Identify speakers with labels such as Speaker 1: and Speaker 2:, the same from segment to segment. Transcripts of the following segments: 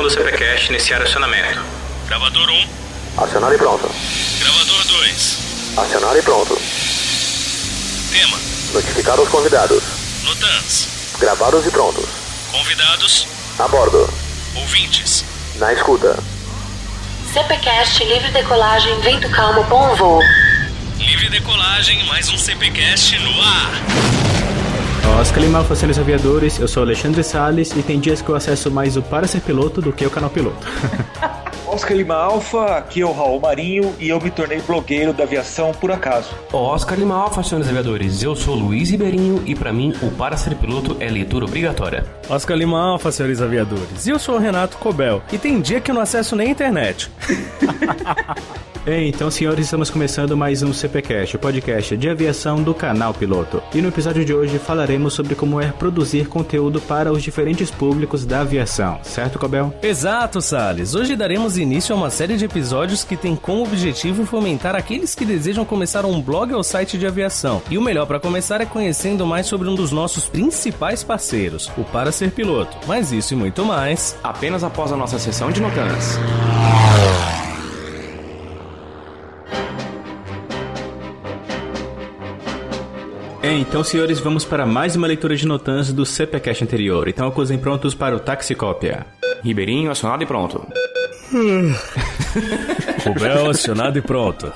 Speaker 1: gravação do CPCast iniciar acionamento.
Speaker 2: Gravador 1.
Speaker 3: Acionado e pronto.
Speaker 2: Gravador 2.
Speaker 3: Acionado e pronto.
Speaker 2: Tema.
Speaker 3: Notificar os convidados.
Speaker 2: Notans.
Speaker 3: Gravados e prontos.
Speaker 2: Convidados.
Speaker 3: A bordo.
Speaker 2: Ouvintes.
Speaker 3: Na escuta.
Speaker 4: CPCast livre decolagem, vento calmo, bom voo.
Speaker 2: Livre decolagem, mais um CPCast no ar.
Speaker 1: Oscar Lima, Façanhos Aviadores, eu sou Alexandre Salles e tem dias que eu acesso mais o Para Ser Piloto do que o canal Piloto.
Speaker 5: Oscar Lima Alfa, aqui é o Raul Marinho e eu me tornei blogueiro da aviação por acaso.
Speaker 6: Oscar Lima Alfa, senhores aviadores, eu sou Luiz Ribeirinho e para mim o Para Ser Piloto é leitura obrigatória.
Speaker 7: Oscar Lima Alfa, senhores aviadores, e eu sou o Renato Cobel e tem dia que eu não acesso nem a internet.
Speaker 1: Bem, então, senhores, estamos começando mais um CPCast, o podcast de aviação do canal Piloto. E no episódio de hoje falaremos sobre como é produzir conteúdo para os diferentes públicos da aviação, certo, Cobel?
Speaker 7: Exato, Salles. Hoje daremos início a uma série de episódios que tem como objetivo fomentar aqueles que desejam começar um blog ou site de aviação. E o melhor para começar é conhecendo mais sobre um dos nossos principais parceiros, o Para Ser Piloto. Mas isso e muito mais
Speaker 6: apenas após a nossa sessão de notas.
Speaker 1: Então, senhores, vamos para mais uma leitura de notans do CPCast anterior. Então, acusem prontos para o taxicópia.
Speaker 6: Ribeirinho, acionado e pronto.
Speaker 7: Rubel acionado e pronto.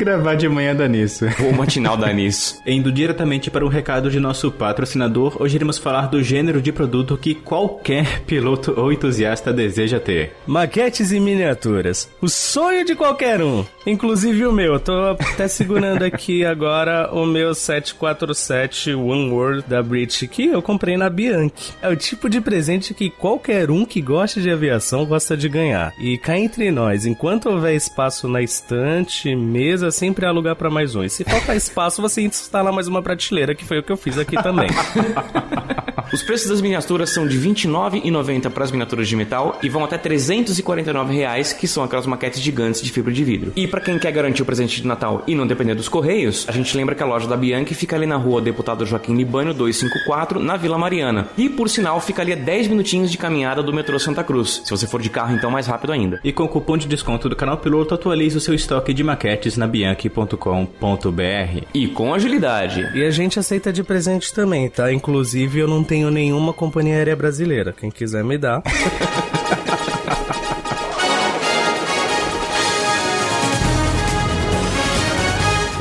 Speaker 1: Gravar de manhã dá nisso.
Speaker 6: O matinal dá nisso.
Speaker 1: Indo diretamente para um recado de nosso patrocinador, hoje iremos falar do gênero de produto que qualquer piloto ou entusiasta deseja ter.
Speaker 7: Maquetes e miniaturas. O sonho de qualquer um. Inclusive o meu. Tô até segurando aqui agora o meu 747 One World da British que eu comprei na Bianchi. É o tipo de presente que qualquer um que gosta de aviação gosta de ganhar. E cá entre nós, enquanto houver espaço na estante, mesa, sempre há lugar para mais um. E se faltar espaço, você instala mais uma prateleira, que foi o que eu fiz aqui também.
Speaker 6: Os preços das miniaturas são de R$ 29,90 para as miniaturas de metal e vão até 349 reais, que são aquelas maquetes gigantes de fibra de vidro. E para quem quer garantir o presente de Natal e não depender dos correios, a gente lembra que a loja da Bianchi fica ali na rua Deputado Joaquim Libânio 254, na Vila Mariana. E por sinal, fica ali a 10 minutinhos de caminhada do metrô Santa Cruz. Se você for de carro, então mais rápido ainda.
Speaker 1: E com o cupom de desconto do canal Piloto, atualize o seu estoque de maquetes na bianchi.com.br.
Speaker 6: E com agilidade.
Speaker 7: E a gente aceita de presente também, tá? Inclusive, eu não tenho nenhuma companhia aérea brasileira. Quem quiser me dá.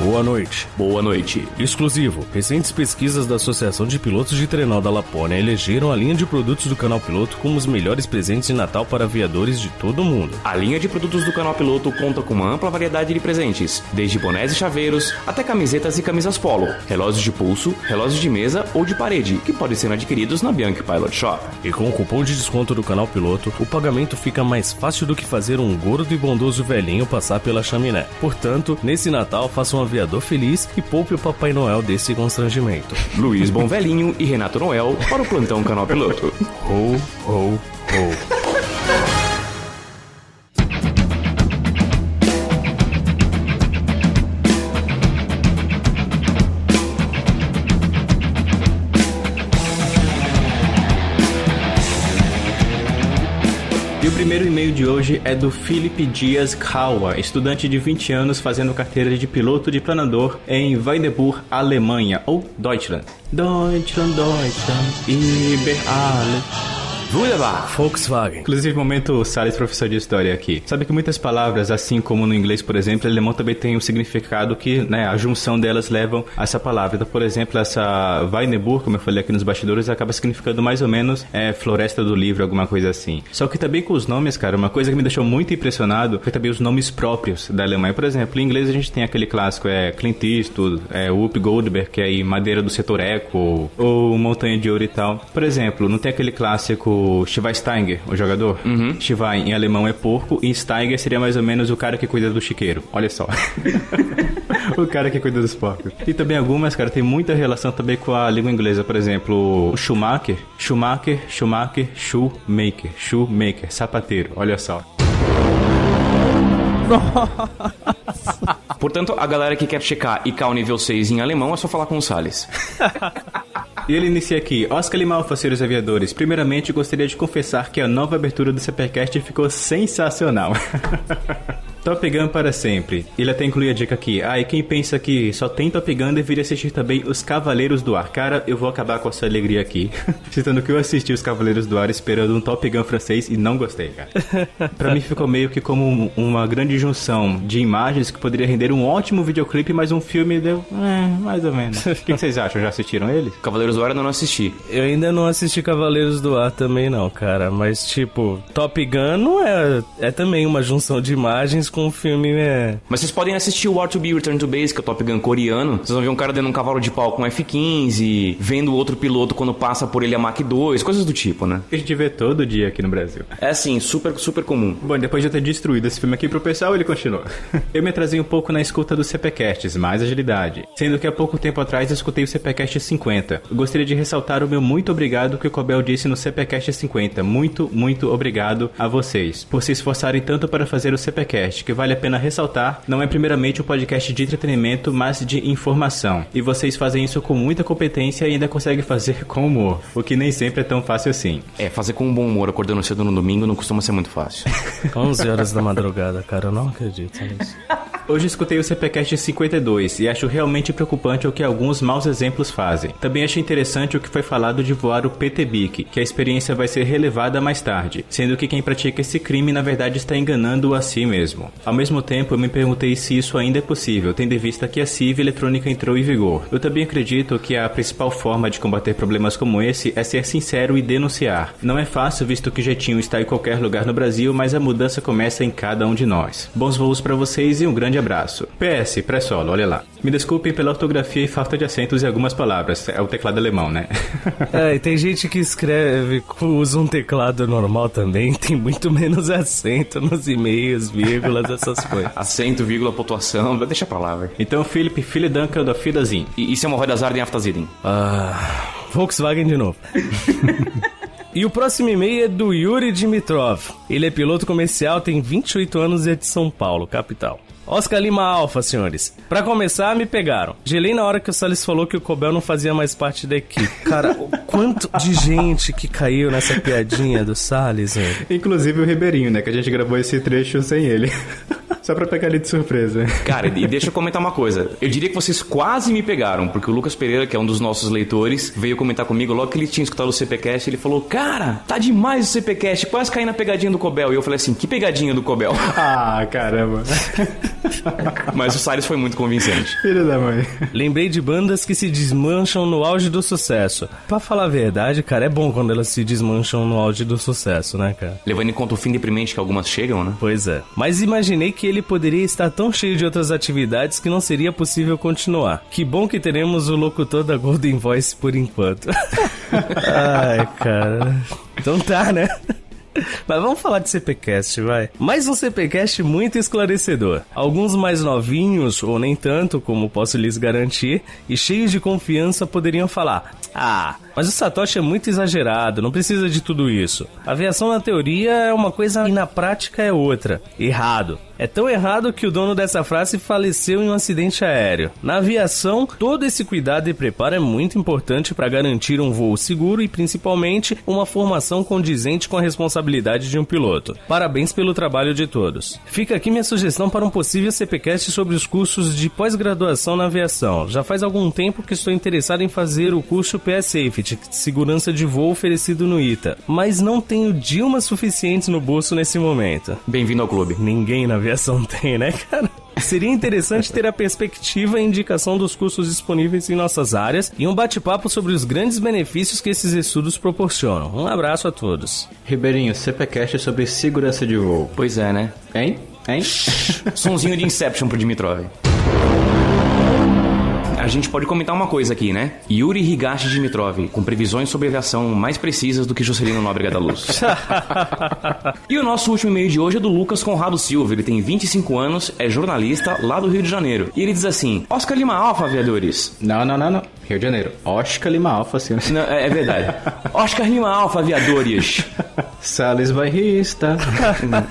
Speaker 7: Boa noite.
Speaker 6: Boa noite.
Speaker 7: Exclusivo. Recentes pesquisas da Associação de Pilotos de Trenó da Lapônia elegeram a linha de produtos do Canal Piloto como os melhores presentes de Natal para aviadores de todo o mundo.
Speaker 6: A linha de produtos do Canal Piloto conta com uma ampla variedade de presentes, desde bonés e chaveiros até camisetas e camisas polo, relógios de pulso, relógios de mesa ou de parede, que podem ser adquiridos na Bianchi Pilot Shop.
Speaker 7: E com o cupom de desconto do Canal Piloto, o pagamento fica mais fácil do que fazer um gordo e bondoso velhinho passar pela chaminé. Portanto, nesse Natal, faça um aviador feliz e poupe o Papai Noel desse constrangimento.
Speaker 6: Luiz Bom Velhinho e Renato Noel para o plantão Canal Piloto.
Speaker 7: Ho, ho, ho.
Speaker 1: Primeiro e-mail de hoje é do Felipe Dias Kawa, estudante de 20 anos fazendo carteira de piloto de planador em Weideburg, Alemanha, ou Deutschland. Deutschland, Deutschland, über alles.
Speaker 6: Wunderbar.
Speaker 7: Volkswagen.
Speaker 1: Inclusive, momento Salles, professor de história aqui. Sabe que muitas palavras, assim como no inglês, por exemplo, alemão também tem um significado que, né, a junção delas levam a essa palavra. Então, por exemplo, essa Weineburg, como eu falei aqui nos bastidores, acaba significando mais ou menos é, floresta do livro, alguma coisa assim. Só que também com os nomes, cara, uma coisa que me deixou muito impressionado foi também os nomes próprios da Alemanha. Por exemplo, em inglês a gente tem aquele clássico, é Clint Eastwood, é Whoop Goldberg, que é aí Madeira do Setor Eco, ou Montanha de Ouro e tal. Por exemplo, não tem aquele clássico Schweinsteiger, o jogador?
Speaker 6: Uhum.
Speaker 1: Schwein em alemão é porco e Steiger seria mais ou menos o cara que cuida do chiqueiro. Olha só. o cara que cuida dos porcos. E também algumas, cara, tem muita relação também com a língua inglesa. Por exemplo, Schumacher, Schumacher, Schumacher, Shoemaker, Shoemaker, sapateiro. Olha só.
Speaker 6: Portanto, a galera que quer checar ICAO nível 6 em alemão é só falar com o Salles.
Speaker 1: E ele inicia aqui. Oscar Lima Alfa, senhores aviadores. Primeiramente, gostaria de confessar que a nova abertura do CPCast ficou sensacional. Top Gun para sempre. Ele até inclui a dica aqui. Ah, e quem pensa que só tem Top Gun deveria assistir também Os Cavaleiros do Ar. Cara, eu vou acabar com essa alegria aqui. Citando que eu assisti Os Cavaleiros do Ar esperando um Top Gun francês e não gostei, cara. pra mim ficou meio que como um- uma grande junção de imagens que poderia render um ótimo videoclipe, mas um filme deu... É, mais ou menos. O que que vocês acham? Já assistiram ele?
Speaker 6: Cavaleiros do Ar eu não assisti.
Speaker 7: Eu ainda não assisti Cavaleiros do Ar também não, cara. Mas, tipo, Top Gun não é... É também uma junção de imagens com um filme, é...
Speaker 6: Mas vocês podem assistir o War to Be Return to Base, que é o Top Gun coreano. Vocês vão ver um cara dando um cavalo de pau com F-15, vendo outro piloto quando passa por ele a Mach 2, coisas do tipo, né?
Speaker 1: Que a gente vê todo dia aqui no Brasil.
Speaker 6: É assim, super, super comum.
Speaker 1: Bom, depois de eu ter destruído esse filme aqui pro pessoal, ele continua. eu me atrasei um pouco na escuta dos CPcasts, mais agilidade. Sendo que há pouco tempo atrás eu escutei o CPcast 50. Eu gostaria de ressaltar o meu muito obrigado que o Cobel disse no CPcast 50. Muito, muito obrigado a vocês por se esforçarem tanto para fazer o CPcast, que vale a pena ressaltar, não é primeiramente um podcast de entretenimento, mas de informação. E vocês fazem isso com muita competência e ainda conseguem fazer com humor, o que nem sempre é tão fácil assim.
Speaker 6: É, fazer com um bom humor acordando cedo no domingo não costuma ser muito fácil.
Speaker 7: 11 horas da madrugada, cara. Eu não acredito nisso.
Speaker 1: Hoje escutei o CPCast 52 e acho realmente preocupante o que alguns maus exemplos fazem. Também acho interessante o que foi falado de voar o PTBIC, que a experiência vai ser relevada mais tarde, sendo que quem pratica esse crime na verdade está enganando a si mesmo. Ao mesmo tempo, eu me perguntei se isso ainda é possível, tendo em vista que a CIV eletrônica entrou em vigor. Eu também acredito que a principal forma de combater problemas como esse é ser sincero e denunciar. Não é fácil, visto que Jetinho está em qualquer lugar no Brasil, mas a mudança começa em cada um de nós. Bons voos para vocês e um grande abraço. PS, pré-solo, olha lá. Me desculpem pela ortografia e falta de acentos em algumas palavras. É o teclado alemão, né?
Speaker 7: É, e tem gente que escreve, usa um teclado normal também, tem muito menos acento nos e-mails, vírgulas, essas coisas.
Speaker 6: Acento, vírgula, pontuação, deixa pra lá, velho.
Speaker 1: então, Felipe, filho Duncan da Fidazin.
Speaker 6: E isso é uma roda azar em Aftazidem.
Speaker 7: Ah, Volkswagen de novo. E o próximo e-mail é do Yuri Dimitrov. Ele é piloto comercial, tem 28 anos e é de São Paulo, capital. Oscar Lima Alfa, senhores. Pra começar, me pegaram. Gelei na hora que o Salles falou que o Cobel não fazia mais parte da equipe. Cara, o quanto de gente que caiu nessa piadinha do Salles, velho.
Speaker 1: Inclusive o Ribeirinho, né? Que a gente gravou esse trecho sem ele. Só pra pegar ele de surpresa.
Speaker 6: Cara, e deixa eu comentar uma coisa. Eu diria que vocês quase me pegaram, porque o Lucas Pereira, que é um dos nossos leitores, veio comentar comigo logo que ele tinha escutado o CPcast. Ele falou: Cara, tá demais o CPcast, quase caí na pegadinha do Cobel. E eu falei assim: Que pegadinha do Cobel?
Speaker 1: Ah, caramba.
Speaker 6: Mas o Salles foi muito convincente.
Speaker 1: Filho da mãe.
Speaker 7: Lembrei de bandas que se desmancham no auge do sucesso. Pra falar a verdade, cara, é bom quando elas se desmancham no auge do sucesso, né, cara?
Speaker 6: Levando em conta o fim deprimente que algumas chegam, né?
Speaker 7: Pois é. Mas imaginei que ele poderia estar tão cheio de outras atividades que não seria possível continuar. Que bom que teremos o locutor da Golden Voice por enquanto. Ai, cara. Então tá, né? Mas vamos falar de CPcast, vai. Mais um CPcast muito esclarecedor. Alguns mais novinhos, ou nem tanto, como posso lhes garantir, e cheios de confiança poderiam falar: Ah, mas o Satoshi é muito exagerado, não precisa de tudo isso. A aviação na teoria é uma coisa e na prática é outra. Errado. É tão errado que o dono dessa frase faleceu em um acidente aéreo. Na aviação, todo esse cuidado e preparo é muito importante para garantir um voo seguro e principalmente uma formação condizente com a responsabilidade de um piloto. Parabéns pelo trabalho de todos. Fica aqui minha sugestão para um possível CPcast sobre os cursos de pós-graduação na aviação. Já faz algum tempo que estou interessado em fazer o curso PS Safety, segurança de voo oferecido no ITA, mas não tenho Dilma suficientes no bolso nesse momento.
Speaker 6: Bem-vindo ao clube.
Speaker 7: Ninguém na aviação tem, né, cara? Seria interessante ter a perspectiva e indicação dos cursos disponíveis em nossas áreas e um bate-papo sobre os grandes benefícios que esses estudos proporcionam. Um abraço a todos.
Speaker 1: Ribeirinho, CPcast sobre segurança de voo.
Speaker 6: Pois é, né?
Speaker 1: Hein? Hein?
Speaker 6: Sonzinho de Inception pro Dimitrov. A gente pode comentar uma coisa aqui, né? Yuri Higashi Dimitrov, com previsões sobre aviação mais precisas do que Juscelino Nóbrega da Luz. e o nosso último e-mail de hoje é do Lucas Conrado Silva. Ele tem 25 anos, é jornalista lá do Rio de Janeiro. E ele diz assim: Oscar Lima Alfa, aviadores.
Speaker 1: Não, não, não, não. Rio de Janeiro. Oscar Lima Alfa, senhor.
Speaker 6: Não, é, é verdade. Oscar Lima Alfa, aviadores.
Speaker 1: Salles bairrista.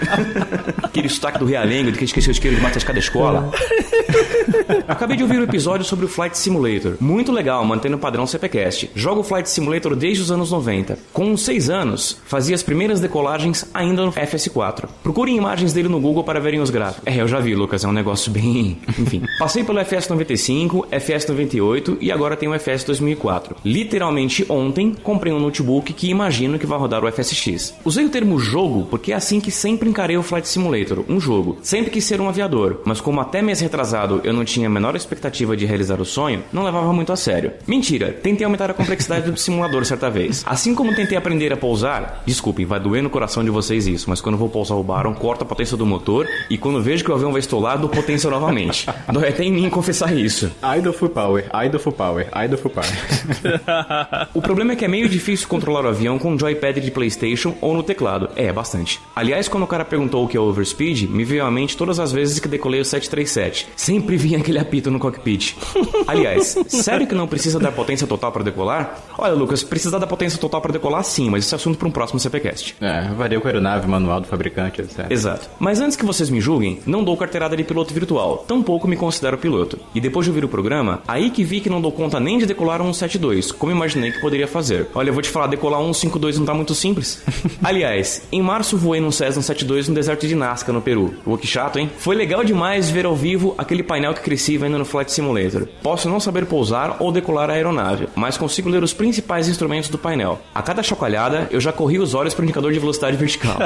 Speaker 6: Aquele sotaque do Realengo, de que esqueceu o isqueiro de mate da escola. Acabei de ouvir um episódio sobre o Flight Simulator. Muito legal, mantendo o padrão CPCast. Jogo Flight Simulator desde os anos 90. Com uns 6 anos, fazia as primeiras decolagens ainda no FS4. Procurem imagens dele no Google para verem os gráficos. É, eu já vi, Lucas, é um negócio bem... Enfim. Passei pelo FS 95, FS 98 e agora tem o FS 2004. Literalmente ontem, comprei um notebook que imagino que vai rodar o FSX. Usei o termo jogo porque é assim que sempre encarei o Flight Simulator, um jogo. Sempre quis ser um aviador, mas como até mês retrasado eu não tinha a menor expectativa de realizar o sonho, não levava muito a sério. Mentira, tentei aumentar a complexidade do simulador certa vez. Assim como tentei aprender a pousar, desculpem, vai doer no coração de vocês isso, mas quando vou pousar o Baron, corto a potência do motor e quando vejo que o avião vai estolar, dou potência novamente. Dói até em mim confessar isso.
Speaker 1: Idle full power, idle full power, idle full power.
Speaker 6: O problema é que é meio difícil controlar o avião com um joypad de PlayStation ou no teclado. É, bastante. Aliás, quando o cara perguntou o que é overspeed, me veio à mente todas as vezes que decolei o 737. Sempre vinha aquele apito no cockpit. Aliás, sério que não precisa dar potência total para decolar? Olha, Lucas, precisa dar potência total para decolar sim, mas esse é assunto para um próximo CPcast.
Speaker 1: É, varia com a aeronave, manual do fabricante, etc.
Speaker 6: Exato. Mas antes que vocês me julguem, não dou carteirada de piloto virtual, tampouco me considero piloto. E depois de ouvir o programa, aí que vi que não dou conta nem de decolar um 72, como imaginei que poderia fazer. Olha, eu vou te falar, decolar um 52 não tá muito simples. Aliás, em março voei num Cessna 72 no deserto de Nazca, no Peru. Pô, que chato, hein? Foi legal demais ver ao vivo aquele painel que cresci vendo no Flight Simulator. Posso não saber pousar ou decolar a aeronave, mas consigo ler os principais instrumentos do painel. A cada chocalhada, eu já corri os olhos pro indicador de velocidade vertical.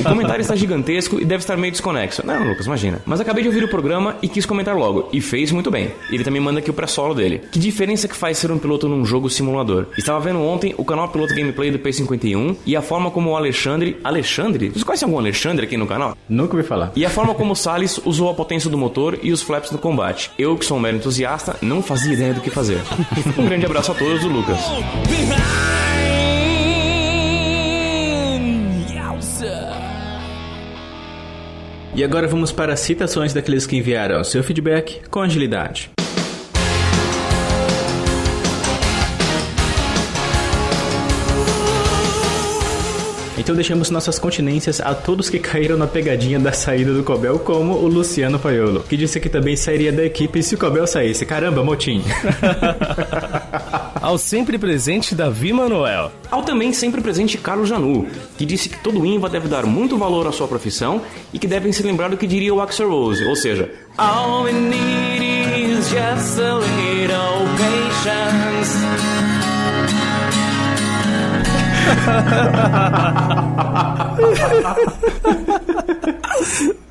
Speaker 6: O comentário está gigantesco e deve estar meio desconexo. Não, Lucas, imagina. Mas acabei de ouvir o programa e quis comentar logo. E fez muito bem. Ele também manda aqui o pré-solo dele. Que diferença que faz ser um piloto num jogo simulador? Estava vendo ontem o canal Piloto Gameplay do P51 e a forma como o Alexandre... Alexandre? Vocês conhecem algum Alexandre aqui no canal?
Speaker 1: Nunca ouvi falar.
Speaker 6: E a forma como o Salles usou a potência do motor e os flaps no combate. Eu, que sou um mero entusiasta, não fazia ideia do que fazer. Um grande abraço a todos do Lucas.
Speaker 1: E agora vamos para as citações daqueles que enviaram seu feedback com agilidade. Então deixamos nossas continências a todos que caíram na pegadinha da saída do Cobel, como o Luciano Paiolo, que disse que também sairia da equipe se o Cobel saísse. Caramba, motim.
Speaker 7: Ao sempre presente Davi Manuel.
Speaker 6: Ao também sempre presente Carlos Janu, que disse que todo INVA deve dar muito valor à sua profissão e que devem se lembrar do que diria o Axel Rose, ou seja, All we need is just a little patience.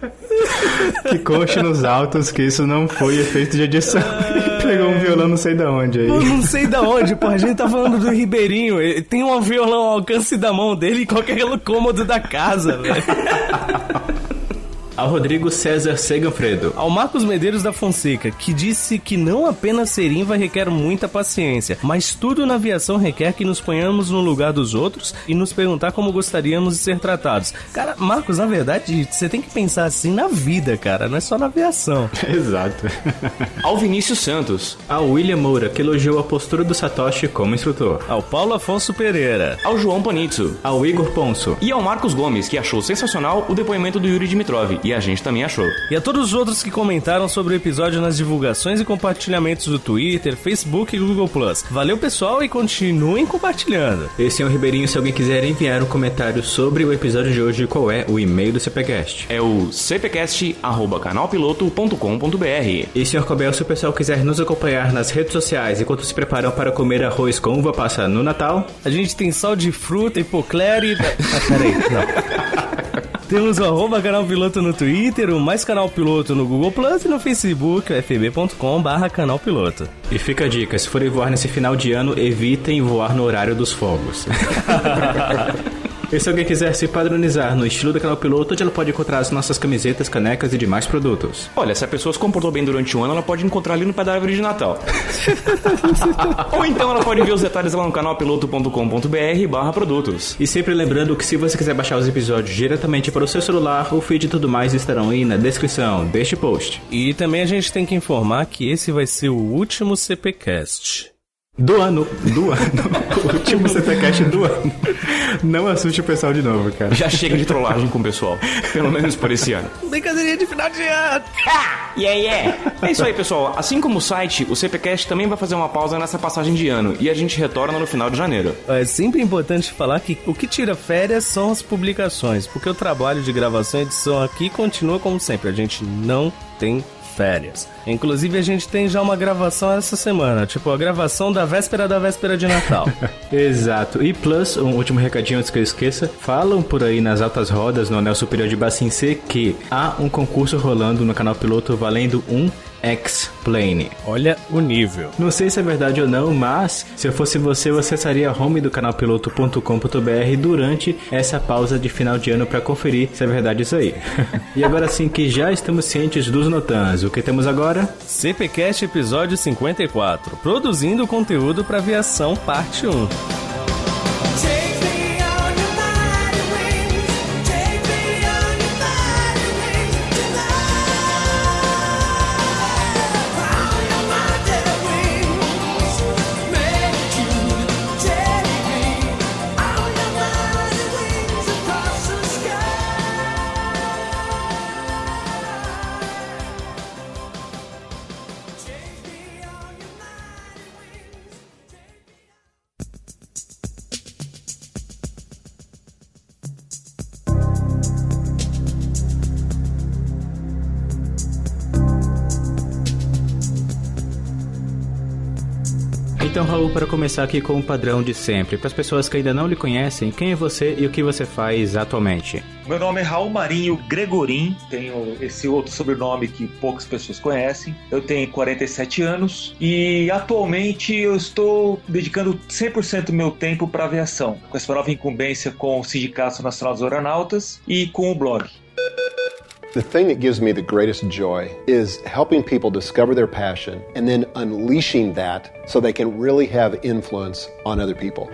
Speaker 1: que coxe nos altos que isso não foi efeito de edição. Pegou um violão não sei da onde aí.
Speaker 7: Eu não sei da onde, pô. A gente tá falando do Ribeirinho. Ele tem um violão ao alcance da mão dele em qualquer cômodo da casa, velho.
Speaker 1: Ao Rodrigo César Seganfredo.
Speaker 7: Ao Marcos Medeiros da Fonseca, que disse que não apenas ser INVA requer muita paciência, mas tudo na aviação requer que nos ponhamos no lugar dos outros e nos perguntar como gostaríamos de ser tratados. Cara, Marcos, na verdade, você tem que pensar assim na vida, cara, não é só na aviação.
Speaker 1: Exato.
Speaker 6: Ao Vinícius Santos.
Speaker 1: Ao William Moura, que elogiou a postura do Satoshi como instrutor.
Speaker 7: Ao Paulo Afonso Pereira.
Speaker 6: Ao João Panitzo.
Speaker 1: Ao Igor Ponço.
Speaker 6: E ao Marcos Gomes, que achou sensacional o depoimento do Yuri Dimitrov. E a gente também achou.
Speaker 7: E a todos os outros que comentaram sobre o episódio nas divulgações e compartilhamentos do Twitter, Facebook e Google+. Valeu, pessoal, e continuem compartilhando.
Speaker 1: Esse é o Ribeirinho. Se alguém quiser enviar um comentário sobre o episódio de hoje, qual é o e-mail do CPCast?
Speaker 6: É o cpcast.canalpiloto.com.br
Speaker 1: E, Sr. Cobel, se o pessoal quiser nos acompanhar nas redes sociais enquanto se preparam para comer arroz com uva passa no Natal,
Speaker 7: A gente tem sal de fruta, hipoclere... e... Ah, peraí, não. Temos o arroba canal piloto no Twitter, o mais canal piloto no Google Plus e no Facebook, fb.com barra canal piloto.
Speaker 1: E fica a dica, se forem voar nesse final de ano, evitem voar no horário dos fogos. e se alguém quiser se padronizar no estilo do canal piloto, onde ela pode encontrar as nossas camisetas, canecas e demais produtos.
Speaker 6: Olha, se a pessoa se comportou bem durante o ano, ela pode encontrar ali no pé da árvore de Natal. Ou então ela pode ver os detalhes lá no canalpiloto.com.br barra produtos.
Speaker 1: E sempre lembrando que se você quiser baixar os episódios diretamente para o seu celular, o feed e tudo mais estarão aí na descrição deste post.
Speaker 7: E também a gente tem que informar que esse vai ser o último CPcast.
Speaker 1: Do ano, do ano. O último CPCast do ano. Não assuste o pessoal de novo, cara.
Speaker 6: Já chega de trollagem com o pessoal. Pelo menos por esse ano.
Speaker 7: Brincadeirinha de final de ano.
Speaker 6: Yeah, yeah. É isso aí, pessoal. Assim como o site, o CPCast também vai fazer uma pausa nessa passagem de ano. E a gente retorna no final de janeiro.
Speaker 7: É sempre importante falar que o que tira férias são as publicações, porque o trabalho de gravação e edição aqui continua como sempre. A gente não tem férias. Inclusive, a gente tem já uma gravação essa semana, tipo a gravação da véspera da véspera de Natal.
Speaker 1: Exato. E plus, um último recadinho antes que eu esqueça. Falam por aí nas altas rodas no Anel Superior de Bacin C que há um concurso rolando no canal piloto valendo um X-Plane.
Speaker 7: Olha o nível.
Speaker 1: Não sei se é verdade ou não, mas se eu fosse você, eu acessaria a home do canalpiloto.com.br durante essa pausa de final de ano para conferir se é verdade isso aí. e agora sim que já estamos cientes dos notans, o que temos agora?
Speaker 7: CPCast episódio 54, produzindo conteúdo para aviação parte 1.
Speaker 1: Para começar aqui com o padrão de sempre, para as pessoas que ainda não lhe conhecem, quem é você e o que você faz atualmente?
Speaker 5: Meu nome é Raul Marinho Gregorim, tenho esse outro sobrenome que poucas pessoas conhecem. Eu tenho 47 anos e atualmente eu estou dedicando 100% do meu tempo para aviação, com essa nova incumbência com o Sindicato Nacional dos Aeronautas e com o blog.
Speaker 8: The thing that gives me the greatest joy is helping people discover their passion and then unleashing that so they can really have influence on other people.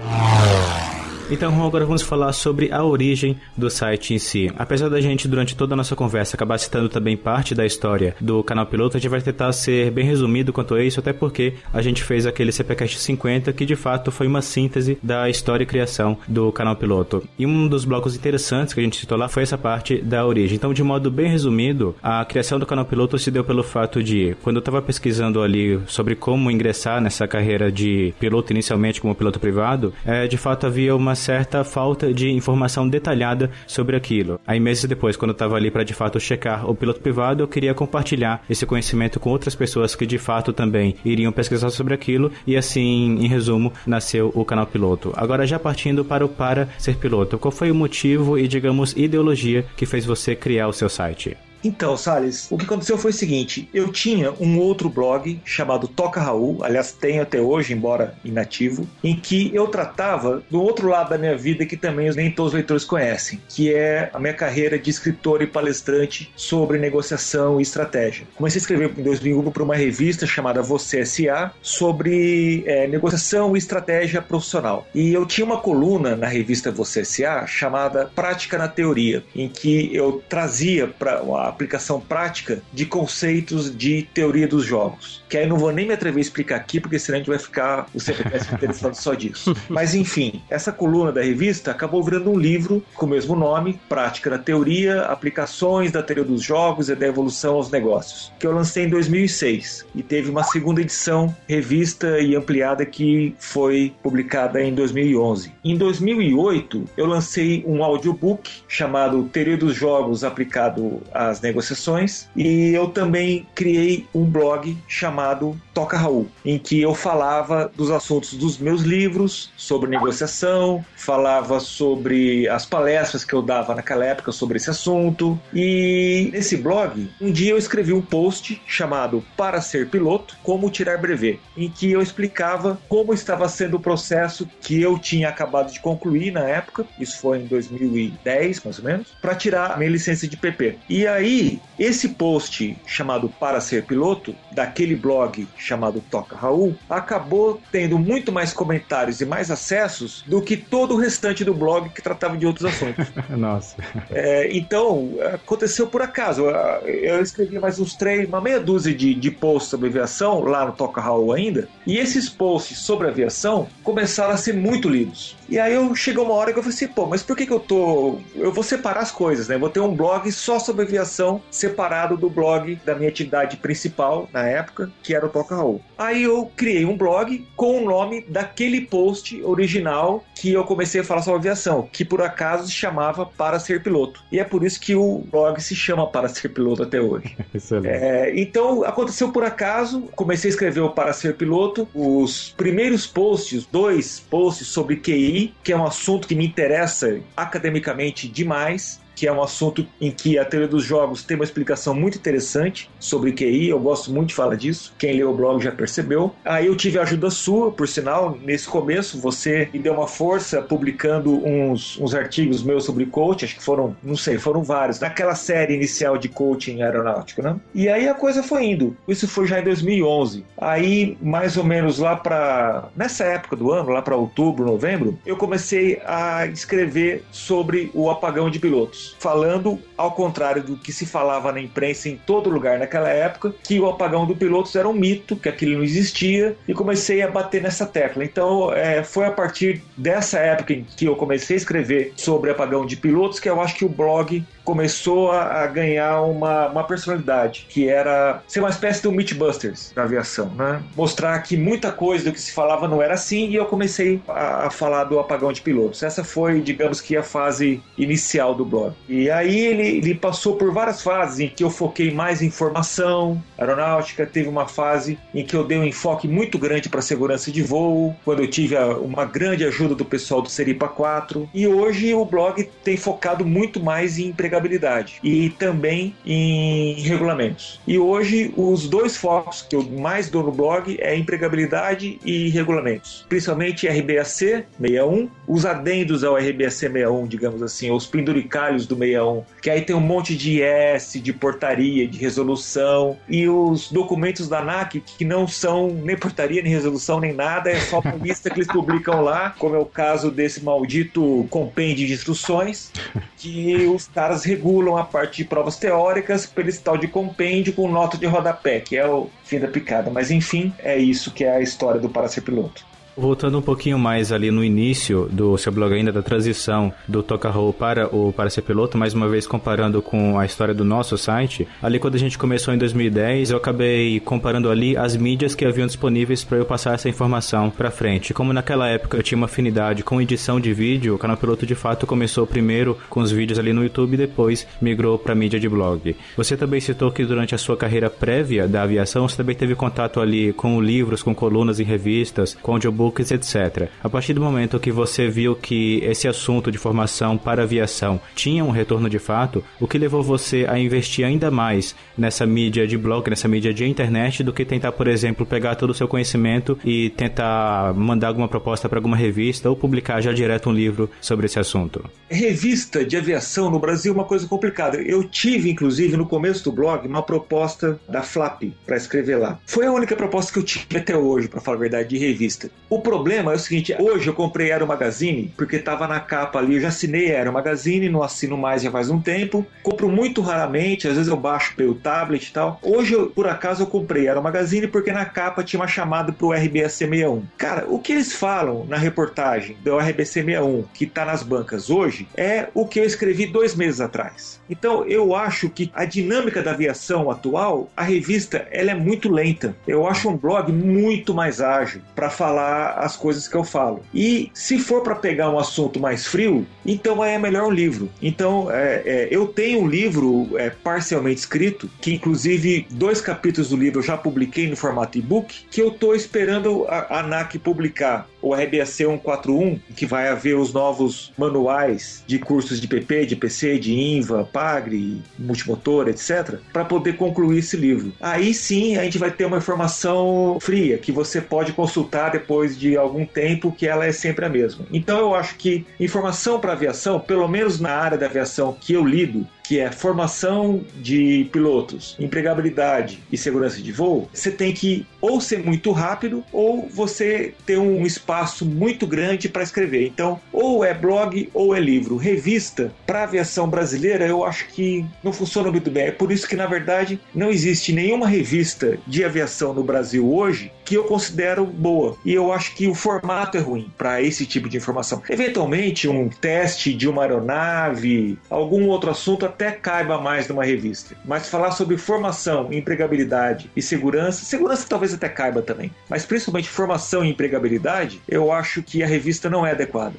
Speaker 1: Então, agora vamos falar sobre a origem do site em si. Apesar da gente, durante toda a nossa conversa, acabar citando também parte da história do canal piloto, a gente vai tentar ser bem resumido quanto a isso, até porque a gente fez aquele CPCast 50, que de fato foi uma síntese da história e criação do canal piloto. E um dos blocos interessantes que a gente citou lá foi essa parte da origem. Então, de modo bem resumido, a criação do canal piloto se deu pelo fato de, quando eu estava pesquisando ali sobre como ingressar nessa carreira de piloto inicialmente como piloto privado, é, de fato havia uma certa falta de informação detalhada sobre aquilo. Aí meses depois, quando eu estava ali para de fato checar o piloto privado, eu queria compartilhar esse conhecimento com outras pessoas que de fato também iriam pesquisar sobre aquilo e assim, em resumo, nasceu o canal piloto. Agora já partindo para o para ser piloto, qual foi o motivo e digamos ideologia que fez você criar o seu site?
Speaker 5: Então, Salles, o que aconteceu foi o seguinte: eu tinha um outro blog chamado Toca Raul, aliás, tenho até hoje, embora inativo, em que eu tratava do outro lado da minha vida que também nem todos os leitores conhecem, que é a minha carreira de escritor e palestrante sobre negociação e estratégia. Comecei a escrever em 2001 para uma revista chamada Você SA sobre é, negociação e estratégia profissional. E eu tinha uma coluna na revista Você SA chamada Prática na Teoria, em que eu trazia para aplicação prática de conceitos de teoria dos jogos. Que aí eu não vou nem me atrever a explicar aqui, porque senão a gente vai ficar o CPS inteiro falando só disso. Mas enfim, essa coluna da revista acabou virando um livro com o mesmo nome, Prática na Teoria, Aplicações da Teoria dos Jogos e da Evolução aos Negócios, que eu lancei em 2006 e teve uma segunda edição revista e ampliada que foi publicada em 2011. Em 2008, eu lancei um audiobook chamado Teoria dos Jogos aplicado às negociações e eu também criei um blog chamado Toca Raul, em que eu falava dos assuntos dos meus livros sobre negociação, falava sobre as palestras que eu dava naquela época sobre esse assunto. E nesse blog, um dia eu escrevi um post chamado Para Ser Piloto, Como Tirar Brevet, em que eu explicava como estava sendo o processo que eu tinha acabado de concluir na época, isso foi em 2010 mais ou menos, para tirar minha licença de PP. E aí, esse post chamado Para Ser Piloto, daquele blog chamado Toca Raul acabou tendo muito mais comentários e mais acessos do que todo o restante do blog que tratava de outros assuntos.
Speaker 1: Nossa.
Speaker 5: É, então, aconteceu por acaso. Eu escrevi mais uns três, uma meia dúzia de, de posts sobre aviação, lá no Toca Raul ainda, e esses posts sobre aviação começaram a ser muito lidos. E aí eu chegou uma hora que eu falei assim, pô, mas por que, que eu tô. Eu vou separar as coisas, né? Eu vou ter um blog só sobre aviação, separado do blog da minha atividade principal na época, que era o Toca Raul. Aí eu criei um blog com o nome daquele post original que eu comecei a falar sobre aviação, que por acaso se chamava Para Ser Piloto. E é por isso que o blog se chama Para Ser Piloto até hoje.
Speaker 1: Excelente.
Speaker 5: É, então aconteceu por acaso, comecei a escrever o Para Ser Piloto. Os primeiros posts, dois posts sobre QI, que é um assunto que me interessa academicamente demais. Que é um assunto em que a teoria dos jogos tem uma explicação muito interessante sobre QI. Eu gosto muito de falar disso. Quem leu o blog já percebeu. Aí eu tive ajuda sua, por sinal, nesse começo. Você me deu uma força publicando uns, uns artigos meus sobre coaching. Acho que foram, não sei, foram vários. Naquela série inicial de coaching aeronáutico, né? E aí a coisa foi indo. Isso foi já em 2011. Aí, mais ou menos lá para nessa época do ano, lá para outubro, novembro, eu comecei a escrever sobre o apagão de pilotos, falando ao contrário do que se falava na imprensa em todo lugar naquela época, que o apagão do pilotos era um mito, que aquilo não existia, e comecei a bater nessa tecla. Então, é, foi a partir dessa época em que eu comecei a escrever sobre apagão de pilotos que eu acho que o blog começou a, ganhar uma, uma personalidade, que era ser uma espécie do Mythbusters da aviação, né? Mostrar que muita coisa do que se falava não era assim e eu comecei a, a falar do apagão de pilotos. Essa foi, digamos que, a fase inicial do blog. E aí ele, ele passou por várias fases em que eu foquei mais em formação aeronáutica, teve uma fase em que eu dei um enfoque muito grande para segurança de voo, quando eu tive a, uma grande ajuda do pessoal do Seripa 4, e hoje o blog tem focado muito mais em empregabilidade e também em regulamentos. E hoje os dois focos que eu mais dou no blog é empregabilidade e regulamentos, principalmente RBAC 61, os adendos ao RBAC 61, digamos assim, os penduricalhos do 61, que aí tem um monte de IS, de portaria, de resolução e os documentos da ANAC que não são nem portaria, nem resolução, nem nada, é só uma lista que eles publicam lá, como é o caso desse maldito compêndio de instruções, que os caras regulam a parte de provas teóricas pelo esse tal de compêndio com nota de rodapé, que é o fim da picada. Mas enfim, é isso que é a história do Para Ser Piloto.
Speaker 1: Voltando um pouquinho mais ali no início do seu blog ainda da transição do Toca para o para ser piloto, mais uma vez comparando com a história do nosso site, ali quando a gente começou em 2010, eu acabei comparando ali as mídias que haviam disponíveis para eu passar essa informação para frente. Como naquela época eu tinha uma afinidade com edição de vídeo, o canal piloto de fato começou primeiro com os vídeos ali no YouTube e depois migrou para mídia de blog. Você também citou que durante a sua carreira prévia da aviação, você também teve contato ali com livros, com colunas em revistas, com audiobooks, etc. A partir do momento que você viu que esse assunto de formação para aviação tinha um retorno de fato, o que levou você a investir ainda mais nessa mídia de blog, nessa mídia de internet, do que tentar, por exemplo, pegar todo o seu conhecimento e tentar mandar alguma proposta para alguma revista ou publicar já direto um livro sobre esse assunto?
Speaker 5: Revista de aviação no Brasil é uma coisa complicada. Eu tive, inclusive, no começo do blog, uma proposta da Flap para escrever lá. Foi a única proposta que eu tive até hoje, para falar a verdade, de revista. O problema é o seguinte: hoje eu comprei Aero Magazine porque estava na capa ali. Eu já assinei Aero Magazine, não assino mais já faz um tempo. Compro muito raramente, às vezes eu baixo pelo tablet e tal. Hoje, eu, por acaso, eu comprei Aero Magazine porque na capa tinha uma chamada pro RBAC 61. Cara, o que eles falam na reportagem do RBC 61 que tá nas bancas hoje é o que eu escrevi dois meses atrás. Então eu acho que a dinâmica da aviação atual, a revista ela é muito lenta. Eu acho um blog muito mais ágil para falar as coisas que eu falo. E se for para pegar um assunto mais frio, então é melhor um livro. Então é, é, eu tenho um livro é, parcialmente escrito, que inclusive dois capítulos do livro eu já publiquei no formato e-book, que eu estou esperando a, a ANAC publicar o RBAC 141, que vai haver os novos manuais de cursos de PP, de PC, de INVA, PAGRE, multimotor, etc., para poder concluir esse livro. Aí sim a gente vai ter uma informação fria que você pode consultar depois de algum tempo, que ela é sempre a mesma. Então eu acho que informação para aviação, pelo menos na área da aviação que eu lido, que é formação de pilotos, empregabilidade e segurança de voo, você tem que ou ser muito rápido ou você ter um espaço muito grande para escrever. Então, ou é blog ou é livro. Revista para aviação brasileira, eu acho que não funciona muito bem. É por isso que, na verdade, não existe nenhuma revista de aviação no Brasil hoje que eu considero boa. E eu acho que o formato é ruim para esse tipo de informação. Eventualmente, um teste de uma aeronave, algum outro assunto até caiba mais numa revista. Mas falar sobre formação, empregabilidade e segurança, segurança talvez até caiba também. Mas principalmente formação e empregabilidade, eu acho que a revista não é adequada.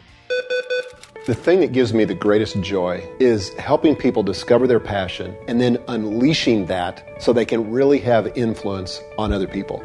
Speaker 8: The thing that gives me the greatest joy is helping people discover their passion and then unleashing that so they can really have influence on other people.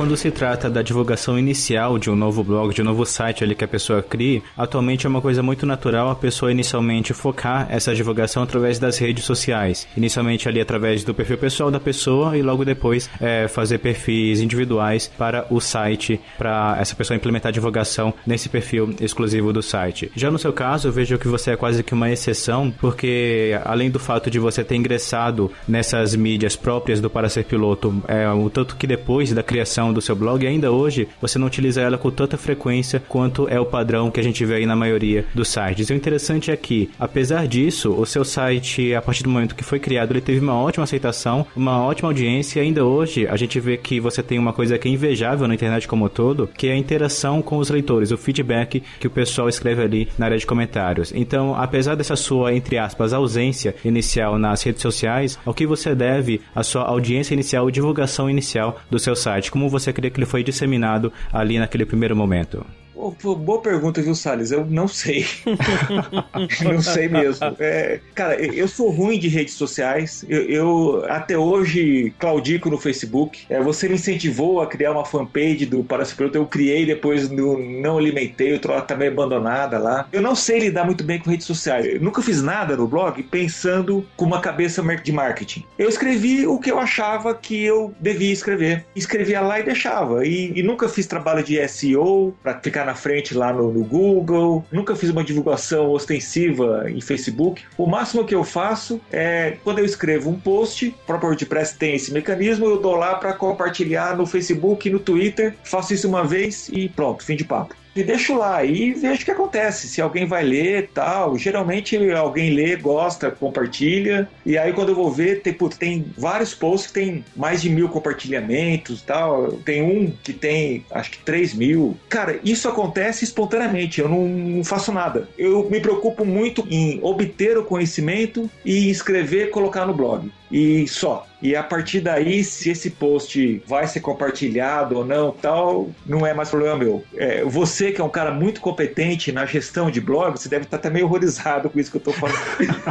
Speaker 1: Quando se trata da divulgação inicial de um novo blog, de um novo site ali que a pessoa crie, atualmente é uma coisa muito natural a pessoa inicialmente focar essa divulgação através das redes sociais. Inicialmente ali através do perfil pessoal da pessoa e logo depois é, fazer perfis individuais para o site, para essa pessoa implementar a divulgação nesse perfil exclusivo do site. Já no seu caso, eu vejo que você é quase que uma exceção, porque além do fato de você ter ingressado nessas mídias próprias do Para Ser Piloto, é, o tanto que depois da criação do seu blog, ainda hoje, você não utiliza ela com tanta frequência quanto é o padrão que a gente vê aí na maioria dos sites. E o interessante é que, apesar disso, o seu site, a partir do momento que foi criado, ele teve uma ótima aceitação, uma ótima audiência, e ainda hoje a gente vê que você tem uma coisa que é invejável na internet como um todo, que é a interação com os leitores, o feedback que o pessoal escreve ali na área de comentários. Então, apesar dessa sua, entre aspas, ausência inicial nas redes sociais, ao que você deve a sua audiência inicial e divulgação inicial do seu site? Como você crê que ele foi disseminado ali naquele primeiro momento?
Speaker 5: Boa pergunta, viu, Salles? Eu não sei. não sei mesmo. É, cara, eu sou ruim de redes sociais. Eu, eu, até hoje claudico no Facebook. É, você me incentivou a criar uma fanpage do Paracipiloto. Eu criei, depois no- não alimentei. Eu tá meio abandonada lá. Eu não sei lidar muito bem com redes sociais. Eu nunca fiz nada no blog pensando com uma cabeça de marketing. Eu escrevi o que eu achava que eu devia escrever. Escrevia lá e deixava. E, e nunca fiz trabalho de SEO para ficar na frente lá no, no Google. Nunca fiz uma divulgação ostensiva em Facebook. O máximo que eu faço é quando eu escrevo um post, o próprio WordPress tem esse mecanismo, eu dou lá para compartilhar no Facebook no Twitter. Faço isso uma vez e pronto, fim de papo. E deixo lá e vejo o que acontece. Se alguém vai ler tal. Geralmente alguém lê, gosta, compartilha. E aí quando eu vou ver, tem, putz, tem vários posts que tem mais de mil compartilhamentos tal. Tem um que tem acho que 3 mil. Cara, isso acontece espontaneamente. Eu não, não faço nada. Eu me preocupo muito em obter o conhecimento e escrever colocar no blog. E só. E a partir daí, se esse post vai ser compartilhado ou não, tal, não é mais problema meu. É, você, que é um cara muito competente na gestão de blog, você deve estar até meio horrorizado com isso que eu tô falando.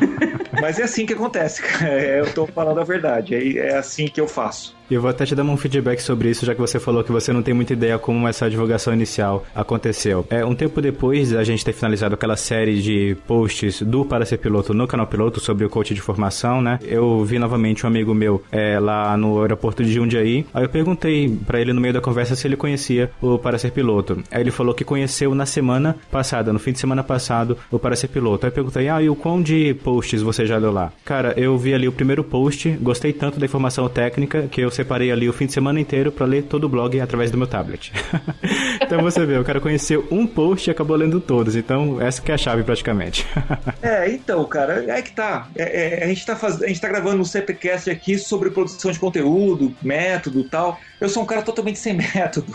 Speaker 5: Mas é assim que acontece, cara. É, eu tô falando a verdade. É, é assim que eu faço.
Speaker 1: E eu vou até te dar um feedback sobre isso, já que você falou que você não tem muita ideia como essa divulgação inicial aconteceu. É, um tempo depois da gente ter finalizado aquela série de posts do Para Ser Piloto no canal Piloto sobre o coach de formação, né? Eu vi novamente um amigo meu é, lá no aeroporto de Jundiaí. Aí eu perguntei pra ele no meio da conversa se ele conhecia o Para Ser Piloto. Aí ele falou que conheceu na semana passada, no fim de semana passado, o Para Ser Piloto. Aí eu perguntei, ah, e o quão de posts você já leu lá? Cara, eu vi ali o primeiro post, gostei tanto da informação técnica que eu separei ali o fim de semana inteiro pra ler todo o blog através do meu tablet. então você vê, o cara conheceu um post e acabou lendo todos. Então essa que é a chave praticamente.
Speaker 5: É, então, cara, é que tá. É, é, a, gente tá faz... a gente tá gravando um CPCast aqui sobre produção de conteúdo, método tal. Eu sou um cara totalmente sem método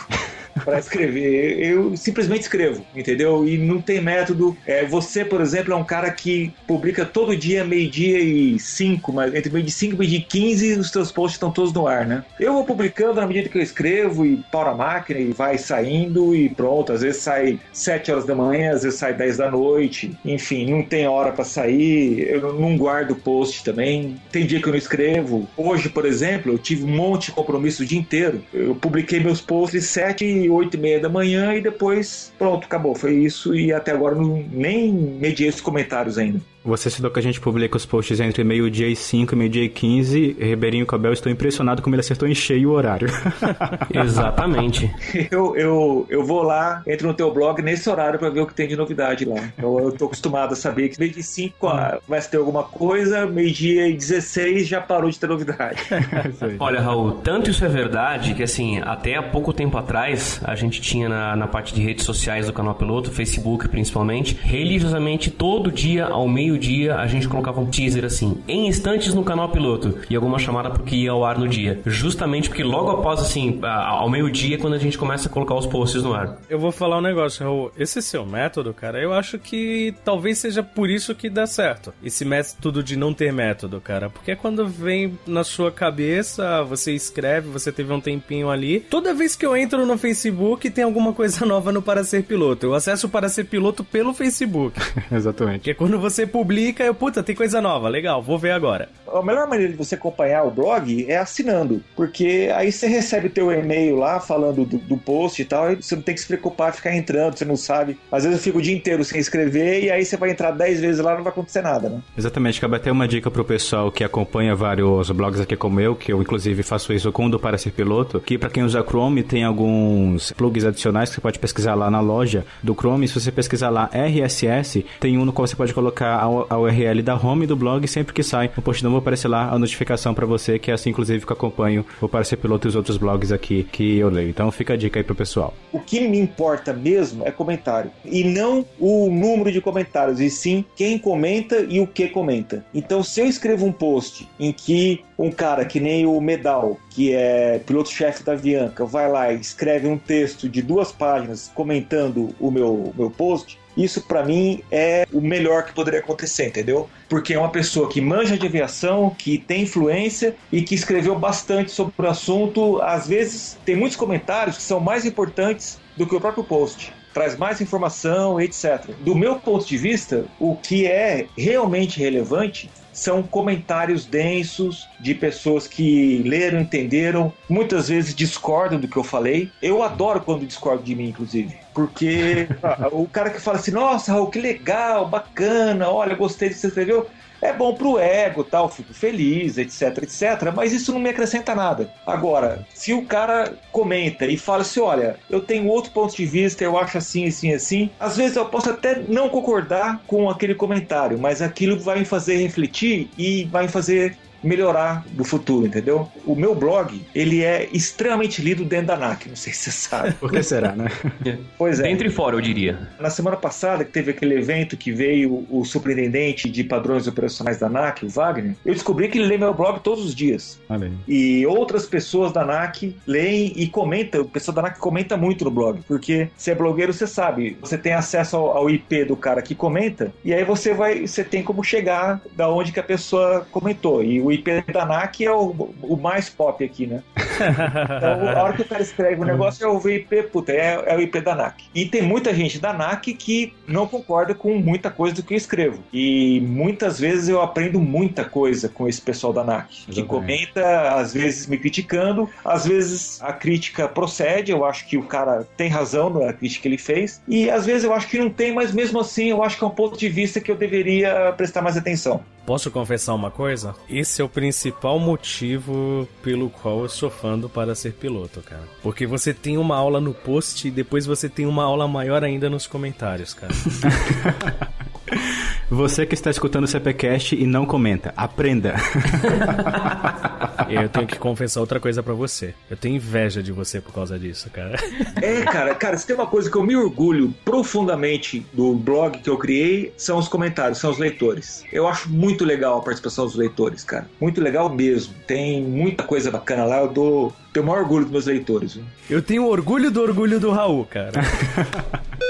Speaker 5: para escrever. Eu simplesmente escrevo, entendeu? E não tem método. É, você, por exemplo, é um cara que publica todo dia, meio-dia e 5, mas entre meio de 5 e meio de 15, os teus posts estão todos no ar, né? Eu vou publicando na medida que eu escrevo e pau na máquina e vai saindo e pronto. Às vezes sai 7 horas da manhã, às vezes sai 10 da noite. Enfim, não tem hora para sair. Eu não guardo post também. Tem dia que eu não escrevo. Hoje, por exemplo, eu tive um monte de compromisso o dia inteiro. Eu publiquei meus posts 7 8 e meia da manhã e depois, pronto, acabou. Foi isso e até agora não, nem mediei os comentários ainda.
Speaker 1: Você citou que a gente publica os posts entre meio-dia e 5 e meio-dia e 15. Ribeirinho Cabel, estou impressionado como ele acertou em cheio o horário.
Speaker 6: Exatamente.
Speaker 5: Eu, eu, eu vou lá, entro no teu blog nesse horário pra ver o que tem de novidade lá. Eu, eu tô acostumado a saber que meio-dia e 5 ah, vai ter alguma coisa, meio-dia e 16 já parou de ter novidade.
Speaker 6: Olha, Raul, tanto isso é verdade que, assim, até há pouco tempo atrás, a gente tinha na, na parte de redes sociais do canal Piloto, Facebook principalmente, religiosamente, todo dia, ao meio-dia, a gente colocava um teaser assim, em instantes no canal Piloto, e alguma chamada porque ia ao ar no dia. Justamente porque logo após, assim, ao meio-dia, é quando a gente começa a colocar os posts no ar.
Speaker 7: Eu vou falar um negócio, Raul. Esse seu método, cara, eu acho que talvez seja por isso que dá certo. Esse método de não ter método, cara. Porque quando vem na sua cabeça, você escreve, você teve um tempinho ali. Toda vez que eu entro no Facebook, tem alguma coisa nova no Para Ser Piloto. Eu acesso o Para Ser Piloto pelo Facebook.
Speaker 1: Exatamente.
Speaker 7: Porque quando você publica, eu, puta, tem coisa nova, legal, vou ver agora.
Speaker 5: A melhor maneira de você acompanhar o blog é assinando, porque aí você recebe teu e-mail lá falando do, do post e tal, e você não tem que se preocupar de ficar entrando, você não sabe. Às vezes eu fico o dia inteiro sem escrever e aí você vai entrar 10 vezes lá e não vai acontecer nada, né?
Speaker 1: Exatamente, cabe até uma dica pro pessoal que acompanha vários blogs aqui como eu, que eu inclusive faço isso com o do Para Ser Piloto, que para quem usa Chrome tem alguns plugs adicionais que você pode pesquisar lá na loja do Chrome. Se você pesquisar lá RSS, tem um no qual você pode colocar a, a URL da home do blog sempre que sai o post novo aparecer lá a notificação para você, que é assim inclusive que eu acompanho o Para Ser Piloto e os outros blogs aqui que eu leio. Então fica a dica aí pro pessoal.
Speaker 5: O que me importa mesmo é comentário. E não o número de comentários, e sim quem comenta e o que comenta. Então, se eu escrevo um post em que um cara que nem o Medal, que é piloto-chefe da Avianca, vai lá e escreve um texto de duas páginas comentando o meu, meu post, isso pra mim é o melhor que poderia acontecer, entendeu? Porque é uma pessoa que manja de aviação, que tem influência e que escreveu bastante sobre o assunto. Às vezes tem muitos comentários que são mais importantes do que o próprio post. Traz mais informação, etc. Do meu ponto de vista, o que é realmente relevante são comentários densos de pessoas que leram, entenderam, muitas vezes discordam do que eu falei. Eu adoro quando discordam de mim, inclusive. Porque o cara que fala assim, nossa, Raul, que legal, bacana, olha, gostei do que você escreveu. É bom pro ego, tal, fico feliz, etc, etc, mas isso não me acrescenta nada. Agora, se o cara comenta e fala assim, olha, eu tenho outro ponto de vista, eu acho assim, assim, assim, às vezes eu posso até não concordar com aquele comentário, mas aquilo vai me fazer refletir e vai me fazer melhorar no futuro, entendeu? O meu blog, ele é extremamente lido dentro da NAC, não sei se você sabe.
Speaker 1: Por que será, né?
Speaker 5: Pois é.
Speaker 6: Dentro e fora, eu diria.
Speaker 5: Na semana passada, que teve aquele evento que veio o superintendente de padrões operacionais da ANAC, o Wagner, eu descobri que ele lê meu blog todos os dias.
Speaker 1: Aí.
Speaker 5: E outras pessoas da ANAC leem e comentam. O pessoal da ANAC comenta muito no blog, porque se é blogueiro, você sabe, você tem acesso ao, ao IP do cara que comenta, e aí você vai, você tem como chegar da onde que a pessoa comentou. E o IP da ANAC é o, o mais pop aqui, né? Então, a hora que o cara escreve o negócio é o IP, puta, é, é o IP da NAC. E tem muita gente da NAC que não concorda com muita coisa do que eu escrevo. E muitas vezes eu aprendo muita coisa com esse pessoal da NAC, que comenta, às vezes me criticando, às vezes a crítica procede, eu acho que o cara tem razão na crítica que ele fez, e às vezes eu acho que não tem, mas mesmo assim eu acho que é um ponto de vista que eu deveria prestar mais atenção.
Speaker 7: Posso confessar uma coisa? Esse é o principal motivo pelo qual eu sou fã do Para Ser Piloto, cara. Porque você tem uma aula no post e depois você tem uma aula maior ainda nos comentários, cara.
Speaker 1: Você que está escutando o CPCast e não comenta, aprenda.
Speaker 7: Eu tenho que confessar outra coisa pra você. Eu tenho inveja de você por causa disso, cara.
Speaker 5: É, cara, cara, se tem uma coisa que eu me orgulho profundamente do blog que eu criei, são os comentários, são os leitores. Eu acho muito legal a participação dos leitores, cara. Muito legal mesmo. Tem muita coisa bacana lá, eu dou. Tenho o maior orgulho dos meus leitores. viu?
Speaker 7: Eu tenho orgulho do orgulho do Raul, cara.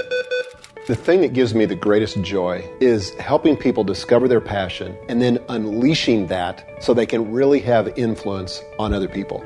Speaker 8: The thing that gives me the greatest joy is helping people discover their passion and then unleashing that so they can really have influence on other people.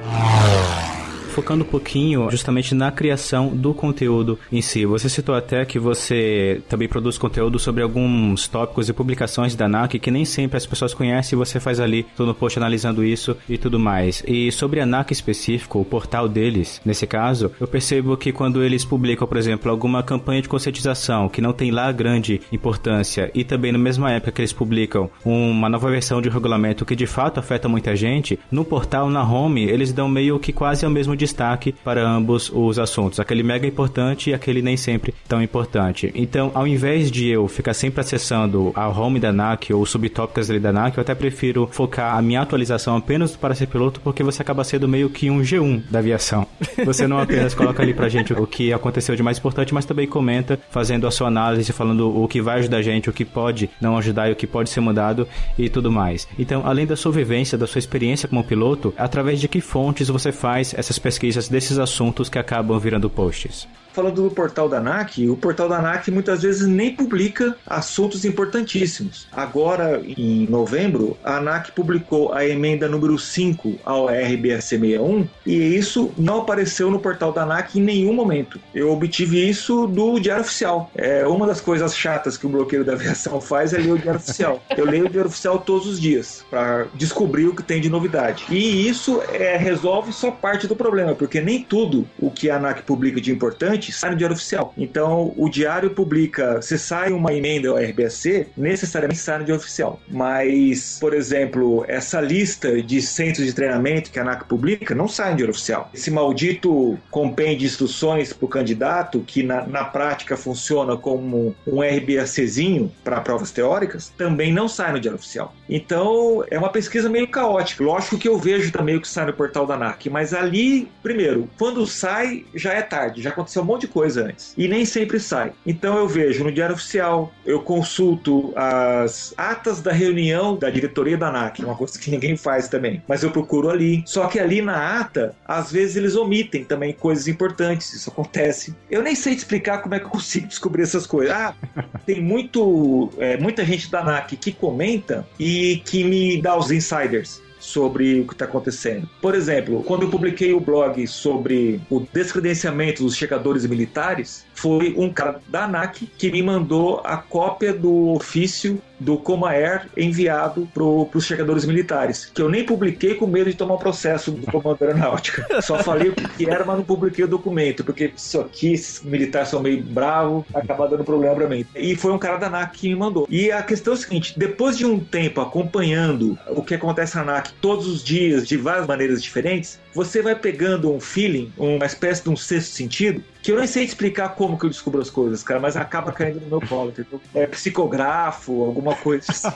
Speaker 1: Focando um pouquinho justamente na criação do conteúdo em si. Você citou até que você também produz conteúdo sobre alguns tópicos e publicações da NAC que nem sempre as pessoas conhecem e você faz ali todo post analisando isso e tudo mais. E sobre a NAC específico, o portal deles, nesse caso, eu percebo que quando eles publicam, por exemplo, alguma campanha de conscientização que não tem lá grande importância e também na mesma época que eles publicam uma nova versão de regulamento que de fato afeta muita gente, no portal, na home, eles dão meio que quase o mesmo destaque para ambos os assuntos. Aquele mega importante e aquele nem sempre tão importante. Então, ao invés de eu ficar sempre acessando a home da NAC ou subtópicos ali da NAC, eu até prefiro focar a minha atualização apenas para ser piloto, porque você acaba sendo meio que um G1 da aviação. Você não apenas coloca ali pra gente o que aconteceu de mais importante, mas também comenta, fazendo a sua análise, falando o que vai ajudar a gente, o que pode não ajudar e o que pode ser mudado e tudo mais. Então, além da sua vivência, da sua experiência como piloto, através de que fontes você faz essas pesquisas desses assuntos que acabam virando posts?
Speaker 5: Falando do portal da ANAC, o portal da ANAC muitas vezes nem publica assuntos importantíssimos. Agora, em novembro, a ANAC publicou a emenda número 5 ao RBS 61 e isso não apareceu no portal da ANAC em nenhum momento. Eu obtive isso do Diário Oficial. É uma das coisas chatas que o bloqueio da aviação faz é ler o Diário Oficial. Eu leio o Diário Oficial todos os dias para descobrir o que tem de novidade. E isso é, resolve só parte do problema, porque nem tudo o que a ANAC publica de importante sai no Diário Oficial. Então, o Diário publica, se sai uma emenda ao RBSC, necessariamente sai no Diário Oficial. Mas, por exemplo, essa lista de centros de treinamento que a ANAC publica não sai no Diário Oficial. Esse maldito compêndio de instruções para o candidato, que na, na prática funciona como um RBACzinho para provas teóricas, também não sai no Diário Oficial. Então, é uma pesquisa meio caótica. Lógico que eu vejo também o que sai no portal da ANAC, mas ali, primeiro, quando sai, já é tarde, já aconteceu um monte de coisa antes. E nem sempre sai. Então eu vejo no Diário Oficial, eu consulto as atas da reunião da diretoria da ANAC, uma coisa que ninguém faz também. Mas eu procuro ali. Só que ali na ata, às vezes eles omitem também coisas importantes. Isso acontece. Eu nem sei te explicar como é que eu consigo descobrir essas coisas. Ah, tem muito, é, muita gente da ANAC que comenta e que me dá os insiders sobre o que está acontecendo. Por exemplo, quando eu publiquei o blog sobre o descredenciamento dos checadores militares, foi um cara da ANAC que me mandou a cópia do ofício do Comair enviado para os checadores militares, que eu nem publiquei com medo de tomar um processo do Comando Aeronáutica. Só falei o que era, mas não publiquei o documento, porque isso aqui, esses militares são meio bravos, acaba dando problema para mim. E foi um cara da ANAC que me mandou. E a questão é o seguinte: depois de um tempo acompanhando o que acontece na ANAC todos os dias, de várias maneiras diferentes, você vai pegando um feeling, uma espécie de um sexto sentido, que eu nem sei explicar como que eu descubro as coisas, cara, mas acaba caindo no meu colo, entendeu? É psicografo, alguma coisa assim.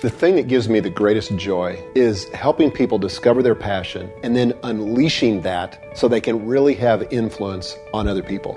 Speaker 8: The thing that gives me the greatest joy is helping people discover their passion and then unleashing that so they can really have influence on other people.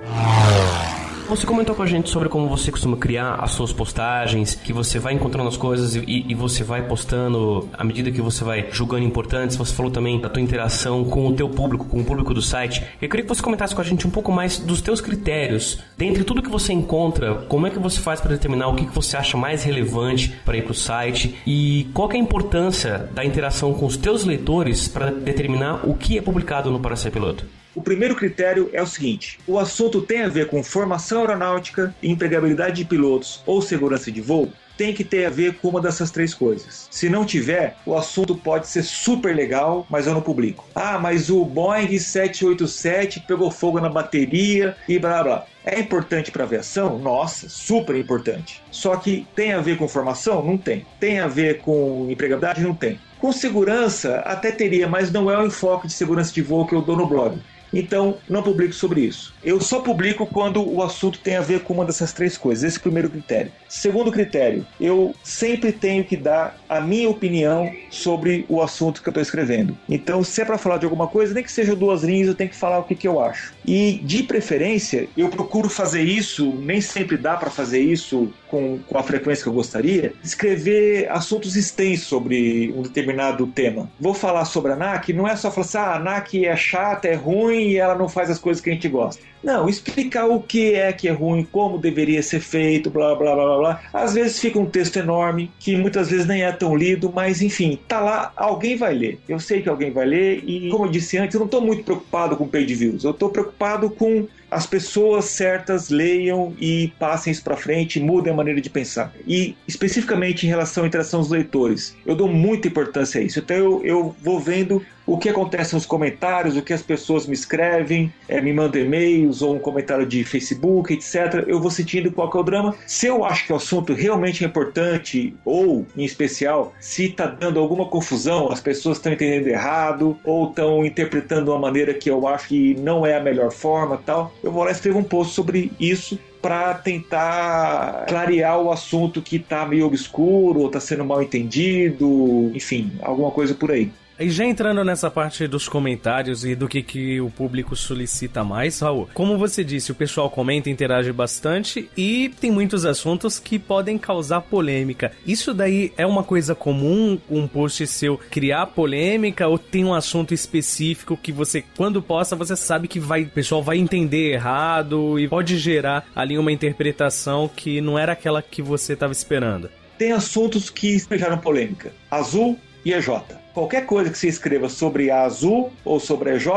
Speaker 6: Você comentou com a gente sobre como você costuma criar as suas postagens, que você vai encontrando as coisas e, e você vai postando à medida que você vai julgando importantes. Você falou também da tua interação com o teu público, com o público do site. Eu queria que você comentasse com a gente um pouco mais dos teus critérios. Dentre tudo que você encontra, como é que você faz para determinar o que, que você acha mais relevante para ir para o site e qual é a importância da interação com os teus leitores para determinar o que é publicado no Para Ser Piloto?
Speaker 5: O primeiro critério é o seguinte: o assunto tem a ver com formação aeronáutica, empregabilidade de pilotos ou segurança de voo? Tem que ter a ver com uma dessas três coisas. Se não tiver, o assunto pode ser super legal, mas eu não publico. Ah, mas o Boeing 787 pegou fogo na bateria e blá blá. É importante para aviação? Nossa, super importante. Só que tem a ver com formação? Não tem. Tem a ver com empregabilidade? Não tem. Com segurança, até teria, mas não é o enfoque de segurança de voo que eu dou no blog. Então, não publico sobre isso. Eu só publico quando o assunto tem a ver com uma dessas três coisas. Esse é o primeiro critério. Segundo critério, eu sempre tenho que dar a minha opinião sobre o assunto que eu estou escrevendo. Então, se é para falar de alguma coisa, nem que seja duas linhas, eu tenho que falar o que, que eu acho. E, de preferência, eu procuro fazer isso, nem sempre dá para fazer isso com, com a frequência que eu gostaria, escrever assuntos extensos sobre um determinado tema. Vou falar sobre a ANAC, não é só falar assim, ah, a ANAC é chata, é ruim e ela não faz as coisas que a gente gosta. Não, explicar o que é que é ruim, como deveria ser feito, blá blá blá blá blá. Às vezes fica um texto enorme, que muitas vezes nem é tão lido, mas enfim, tá lá, alguém vai ler. Eu sei que alguém vai ler e, como eu disse antes, eu não estou muito preocupado com page views, eu estou preocupado com as pessoas certas leiam e passem isso para frente, mudem a maneira de pensar. E especificamente em relação à interação dos leitores, eu dou muita importância a isso. Então eu, eu vou vendo o que acontece nos comentários, o que as pessoas me escrevem, eh, me mandam e-mails ou um comentário de Facebook, etc. Eu vou sentindo qual é o drama. Se eu acho que o assunto realmente é importante, ou, em especial, se está dando alguma confusão, as pessoas estão entendendo errado, ou estão interpretando de uma maneira que eu acho que não é a melhor forma tal, eu vou lá e escrevo um post sobre isso para tentar clarear o assunto que está meio obscuro ou está sendo mal entendido, enfim, alguma coisa por aí.
Speaker 7: E já entrando nessa parte dos comentários e do que, que o público solicita mais, Raul, como você disse, o pessoal comenta, interage bastante e tem muitos assuntos que podem causar polêmica. Isso daí é uma coisa comum, um post seu criar polêmica ou tem um assunto específico que você, quando posta, você sabe que vai, o pessoal vai entender errado e pode gerar ali uma interpretação que não era aquela que você estava esperando?
Speaker 5: Tem assuntos que geram polêmica. Azul e EJ. Qualquer coisa que você escreva sobre a Azul ou sobre a EJ,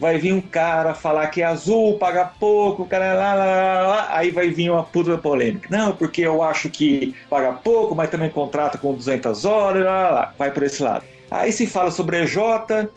Speaker 5: vai vir um cara falar que é azul, paga pouco, cara lá, lá, lá, aí vai vir uma puta polêmica. Não, porque eu acho que paga pouco, mas também contrata com 200 horas, lá, lá, lá. vai por esse lado. Aí se fala sobre EJ,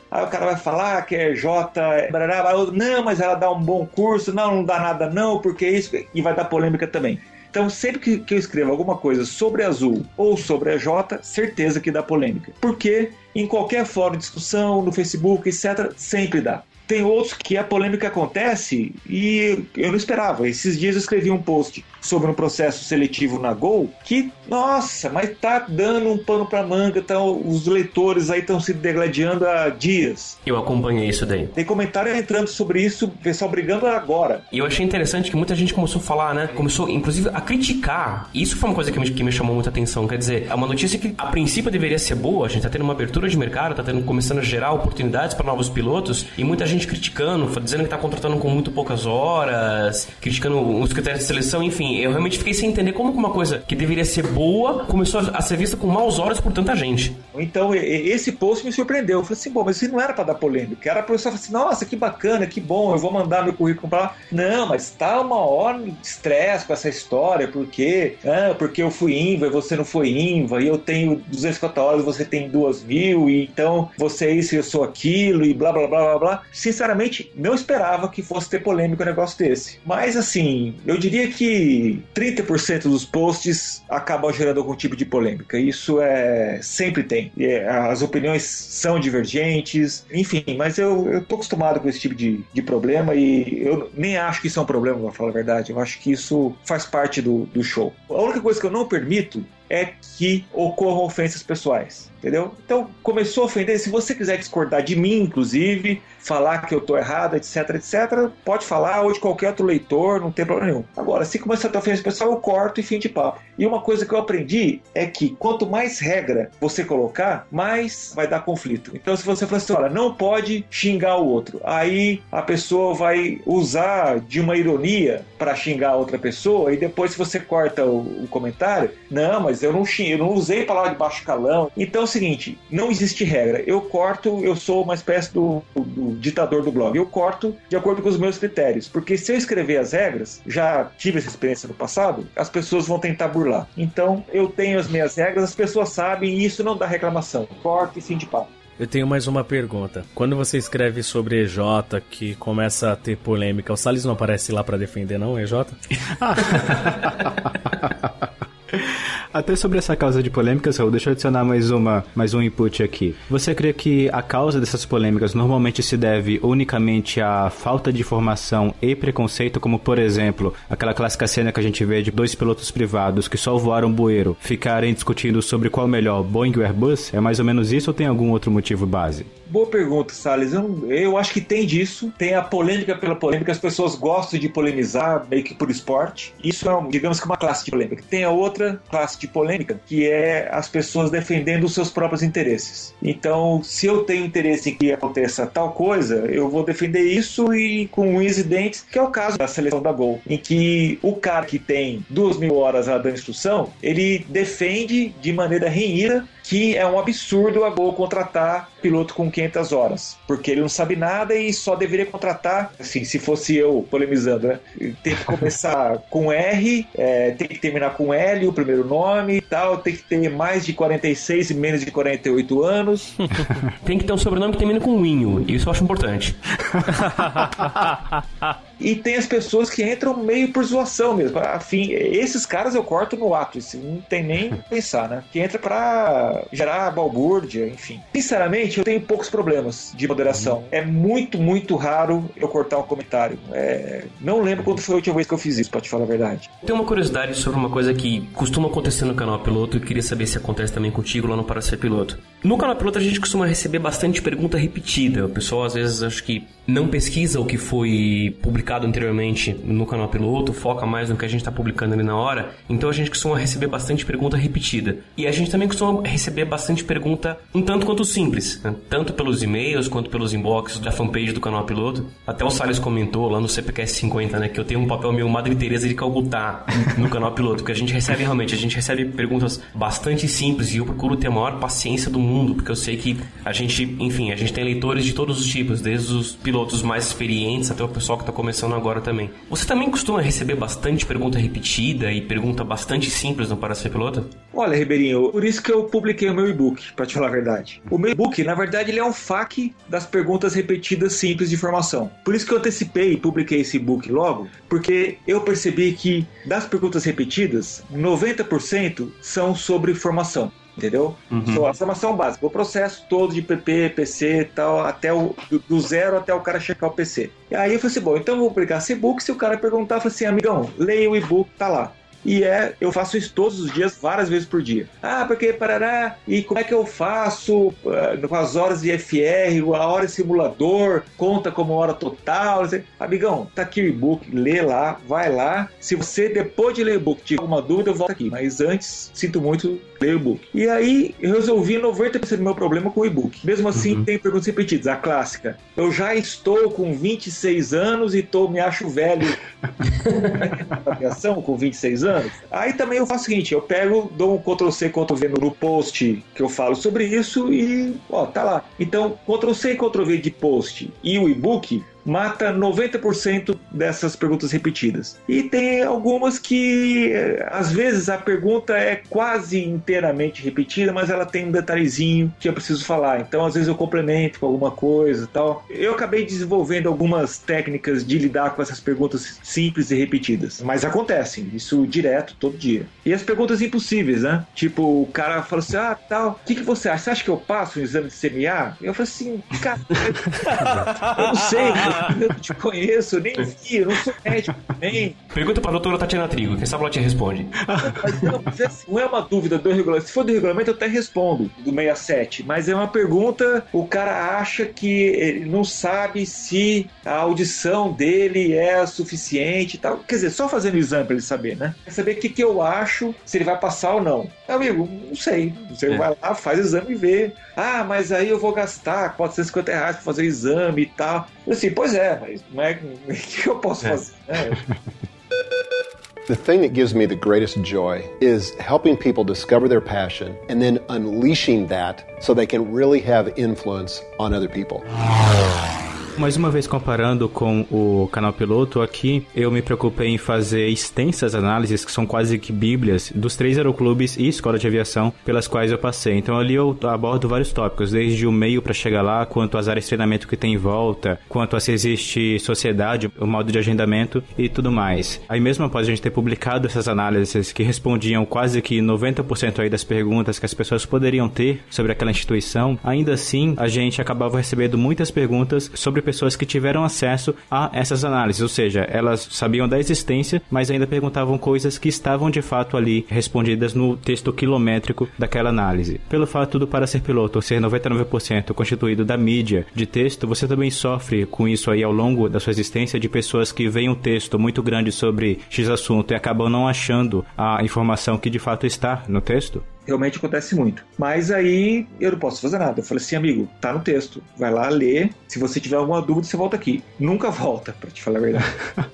Speaker 5: aí o cara vai falar que EJ é. barará, Não, mas ela dá um bom curso, não, não dá nada não, porque isso. E vai dar polêmica também. Então, sempre que, que eu escrevo alguma coisa sobre azul ou sobre a J, certeza que dá polêmica. Porque em qualquer fórum de discussão, no Facebook, etc., sempre dá. Tem outros que a polêmica acontece e eu não esperava. Esses dias eu escrevi um post sobre um processo seletivo na Gol que, nossa, mas tá dando um pano pra manga, tá, os leitores aí estão se degladiando há dias.
Speaker 6: Eu acompanhei isso daí.
Speaker 5: Tem comentário entrando sobre isso, pessoal brigando agora.
Speaker 6: E eu achei interessante que muita gente começou a falar, né? Começou, inclusive, a criticar. Isso foi uma coisa que me, que me chamou muita atenção. Quer dizer, é uma notícia que a princípio deveria ser boa, a gente tá tendo uma abertura de mercado, tá tendo, começando a gerar oportunidades para novos pilotos, e muita gente criticando, dizendo que tá contratando com muito poucas horas, criticando os critérios de seleção, enfim. Eu realmente fiquei sem entender como uma coisa que deveria ser boa começou a ser vista com maus olhos por tanta gente.
Speaker 5: Então, esse post me surpreendeu. Eu falei assim, bom, mas isso não era pra dar polêmica. Era pra pessoa falar assim, nossa, que bacana, que bom, eu vou mandar meu currículo pra lá. Não, mas tá uma hora de estresse com essa história, porque, ah, porque eu fui INVA e você não foi INVA, e eu tenho 250 horas e você tem 2 mil, e então você é isso e eu sou aquilo, e blá blá blá blá blá. Sinceramente, não esperava que fosse ter polêmica um negócio desse. Mas assim, eu diria que 30% dos posts acabam gerando algum tipo de polêmica. Isso é sempre tem. E, é, as opiniões são divergentes, enfim, mas eu, eu tô acostumado com esse tipo de, de problema e eu nem acho que isso é um problema, pra falar a verdade. Eu acho que isso faz parte do, do show. A única coisa que eu não permito é que ocorram ofensas pessoais, entendeu? Então, começou a ofender, se você quiser discordar de mim, inclusive, falar que eu tô errado, etc, etc, pode falar, ou de qualquer outro leitor, não tem problema nenhum. Agora, se começar a ter ofensa pessoal, eu corto e fim de papo. E uma coisa que eu aprendi é que quanto mais regra você colocar, mais vai dar conflito. Então, se você falar assim, olha, não pode xingar o outro, aí a pessoa vai usar de uma ironia para xingar a outra pessoa, e depois, se você corta o, o comentário, não, mas eu não xinguei, eu não usei palavra de baixo calão. Então é o seguinte, não existe regra. Eu corto, eu sou uma espécie do, do ditador do blog. Eu corto de acordo com os meus critérios. Porque se eu escrever as regras, já tive essa experiência no passado, as pessoas vão tentar burlar. Então eu tenho as minhas regras, as pessoas sabem e isso não dá reclamação. Corto e fim de papo.
Speaker 7: Eu tenho mais uma pergunta. Quando você escreve sobre EJ que começa a ter polêmica, o Salles não aparece lá pra defender, não, EJ?
Speaker 1: Até sobre essa causa de polêmicas, Raul, deixa eu adicionar mais, uma, mais um input aqui. Você crê que a causa dessas polêmicas normalmente se deve unicamente à falta de informação e preconceito, como por exemplo, aquela clássica cena que a gente vê de dois pilotos privados que só voaram bueiro ficarem discutindo sobre qual melhor, Boeing ou Airbus? É mais ou menos isso ou tem algum outro motivo base?
Speaker 5: Boa pergunta, Salles. Eu, eu acho que tem disso. Tem a polêmica pela polêmica. As pessoas gostam de polemizar, meio que por esporte. Isso é, digamos que, uma classe de polêmica. Tem a outra classe de polêmica, que é as pessoas defendendo os seus próprios interesses. Então, se eu tenho interesse em que aconteça tal coisa, eu vou defender isso e com unhas e dentes, que é o caso da seleção da Gol, em que o cara que tem duas mil horas dando instrução, ele defende de maneira renhida que é um absurdo a Gol contratar piloto com 500 horas, porque ele não sabe nada e só deveria contratar, assim, se fosse eu polemizando, né? Tem que começar com R, é, tem que terminar com L, o primeiro nome e tal, tem que ter mais de 46 e menos de 48 anos.
Speaker 6: Tem que ter um sobrenome que termina com Winho. Isso eu acho importante.
Speaker 5: E tem as pessoas que entram meio por zoação mesmo. Afim, esses caras eu corto no ato, isso não tem nem pensar, né? Que entra pra gerar balbúrdia, enfim. Sinceramente, eu tenho poucos problemas de moderação. É muito, muito raro eu cortar um comentário. É, Não lembro quando foi a última vez que eu fiz isso, pra te falar a verdade.
Speaker 6: Tem uma curiosidade sobre uma coisa que costuma acontecer no canal Piloto e queria saber se acontece também contigo lá no Para Ser Piloto. No canal Piloto a gente costuma receber bastante pergunta repetida. O pessoal às vezes acho que não pesquisa o que foi publicado anteriormente no canal Piloto, foca mais no que a gente está publicando ali na hora. Então a gente costuma receber bastante pergunta repetida. E a gente também costuma receber bastante pergunta um tanto quanto simples, né? tanto pelos e-mails quanto pelos inbox da fanpage do canal Piloto. Até o Salles comentou lá no CPQS 50, né, que eu tenho um papel meio Madre Teresa de Calcutá no canal Piloto, que a gente recebe realmente, a gente recebe perguntas bastante simples e eu procuro ter a maior paciência do mundo, porque eu sei que a gente, enfim, a gente tem leitores de todos os tipos, desde os pilotos mais experientes até o pessoal que está começando agora também. Você também costuma receber bastante pergunta repetida e pergunta bastante simples no Para Ser Piloto?
Speaker 5: Olha, Ribeirinho, por isso que eu publiquei o meu e-book, pra te falar a verdade. O meu e-book, na verdade, ele é um FAQ das perguntas repetidas simples de formação. Por isso que eu antecipei e publiquei esse e-book logo, porque eu percebi que das perguntas repetidas, 90% são sobre formação. Entendeu? Só a formação básica, o processo todo de PP, PC e tal, até o, do, do zero até o cara checar o PC. E aí eu falei assim: bom, então eu vou publicar esse e-book. Se o cara perguntar, eu falei assim: amigão, leia o e-book, tá lá. E é, eu faço isso todos os dias, várias vezes por dia. Ah, porque parará, e como é que eu faço ah, com as horas de FR, a hora de simulador, conta como hora total. sei. Amigão, tá aqui o e-book, lê lá, vai lá. Se você, depois de ler o e-book, tiver alguma dúvida, eu volto aqui. Mas antes, sinto muito, leia o e-book. E aí, eu resolvi 90% do meu problema com o e-book. Mesmo assim, tem perguntas repetidas. A clássica. Eu já estou com 26 anos e tô, me acho velho aviação com 26 anos. Aí também eu faço o seguinte: eu pego, dou um Ctrl-C, Ctrl-V no post que eu falo sobre isso e, ó, tá lá. Então, Ctrl-C e Ctrl-V de post e o e-book mata 90% dessas perguntas repetidas. E tem algumas que eh, às vezes a pergunta é quase inteiramente repetida, mas ela tem um detalhezinho que eu preciso falar. Então às vezes eu complemento com alguma coisa, tal. Eu acabei desenvolvendo algumas técnicas de lidar com essas perguntas simples e repetidas, mas acontecem isso direto todo dia. E as perguntas impossíveis, né? Tipo, o cara fala assim: "Ah, tal, o que que você acha? Você acha que eu passo um exame de CMA?" Eu falo assim: "Cara, eu não sei, eu não te conheço, eu nem vi, eu não sou médico também.
Speaker 6: Pergunta pra doutora Tatiana Trigo, quem sabe ela te responde.
Speaker 5: Não, mas assim, não é uma dúvida do regulamento. Se for do regulamento, eu até respondo, do 67. Mas é uma pergunta, o cara acha que ele não sabe se a audição dele é suficiente e tal. Quer dizer, só fazendo o exame pra ele saber, né? Quer saber o que, que eu acho, se ele vai passar ou não. Amigo, não sei. Você
Speaker 6: É.
Speaker 5: vai lá, faz o exame e vê. Ah, mas aí eu vou gastar 450 reais pra fazer o exame e tal. Eu assim, pois é, mas não é, o que eu posso fazer? né?
Speaker 8: The thing that gives me the greatest joy is helping people discover their passion and then unleashing that so they can really have influence on other people.
Speaker 1: Mais uma vez comparando com o canal piloto, aqui eu me preocupei em fazer extensas análises, que são quase que bíblias, dos três aeroclubes e escola de aviação pelas quais eu passei. Então ali eu abordo vários tópicos, desde o meio para chegar lá, quanto às áreas de treinamento que tem em volta, quanto a se existe sociedade, o modo de agendamento e tudo mais. Aí mesmo após a gente ter publicado essas análises que respondiam quase que 90% aí das perguntas que as pessoas poderiam ter sobre aquela instituição, ainda assim a gente acabava recebendo muitas perguntas sobre sobre pessoas que tiveram acesso a essas análises, ou seja, elas sabiam da existência, mas ainda perguntavam coisas que estavam de fato ali respondidas no texto quilométrico daquela análise. Pelo fato do Para Ser Piloto ser 99% constituído da mídia de texto, você também sofre com isso aí ao longo da sua existência de pessoas que veem um texto muito grande sobre X assunto e acabam não achando a informação que de fato está no texto?
Speaker 5: Realmente acontece muito. Mas aí eu não posso fazer nada. Eu falei assim, amigo, tá no texto. Vai lá ler. Se você tiver alguma dúvida, você volta aqui. Nunca volta, pra te falar a verdade.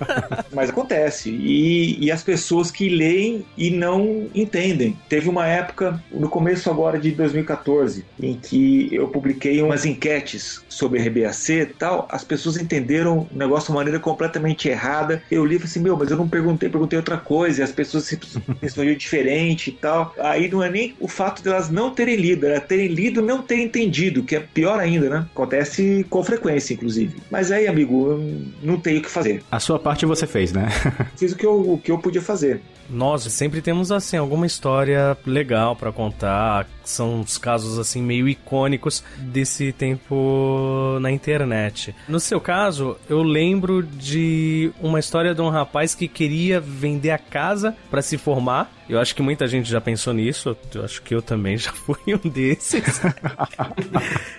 Speaker 5: Mas acontece. E, e as pessoas que leem e não entendem. Teve uma época, no começo agora de 2014, em que eu publiquei umas enquetes sobre RBAC e tal. As pessoas entenderam o negócio de uma maneira completamente errada. Eu li e falei assim, meu, mas eu não perguntei, perguntei outra coisa. E as pessoas se respondiam diferente e tal. Aí não é nem o fato de elas não terem lido, era terem lido e não terem entendido, que é pior ainda, né? Acontece com frequência, inclusive. Mas aí, amigo, eu não tenho o que fazer.
Speaker 1: A sua parte você fez, né?
Speaker 5: Fiz o que eu, o que eu podia fazer.
Speaker 7: Nós sempre temos assim alguma história legal pra contar. São uns casos assim meio icônicos desse tempo na internet. No seu caso, eu lembro de uma história de um rapaz que queria vender a casa pra se formar. Eu acho que muita gente já pensou nisso. Eu acho que eu também já fui um desses.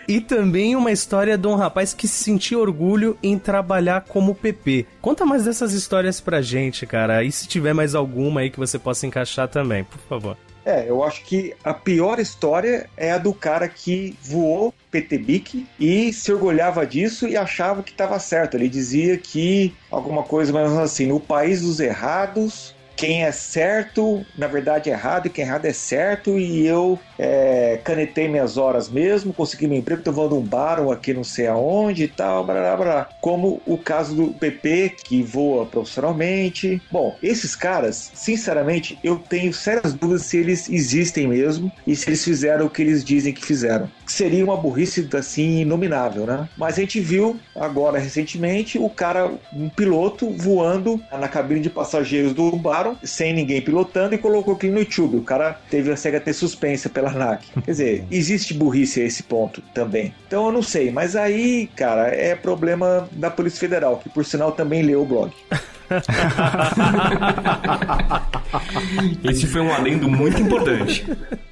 Speaker 7: e também uma história de um rapaz que se sentia orgulho em trabalhar como PP. Conta mais dessas histórias pra gente, cara. E se tiver mais alguma aí que você possa encaixar também, por favor.
Speaker 5: É, eu acho que a pior história é a do cara que voou PTBIC e se orgulhava disso e achava que estava certo. Ele dizia que alguma coisa mais assim, no país dos errados, quem é certo, na verdade é errado, e quem é errado é certo, e eu é, canetei minhas horas mesmo, consegui meu emprego, tô voando um bar aqui não sei aonde e tal, blá, blá, como o caso do PP, que voa profissionalmente. Bom, esses caras, sinceramente, eu tenho sérias dúvidas se eles existem mesmo e se eles fizeram o que eles dizem que fizeram. Seria uma burrice assim inominável, né? Mas a gente viu agora recentemente o cara, um piloto, voando na cabine de passageiros do bar sem ninguém pilotando e colocou aquilo no YouTube. O cara teve a CHT suspensa pela ANAC. Quer dizer, existe burrice a esse ponto também. Então eu não sei, mas aí, cara, é problema da Polícia Federal, que por sinal também leu o blog.
Speaker 6: Esse foi um adendo muito importante.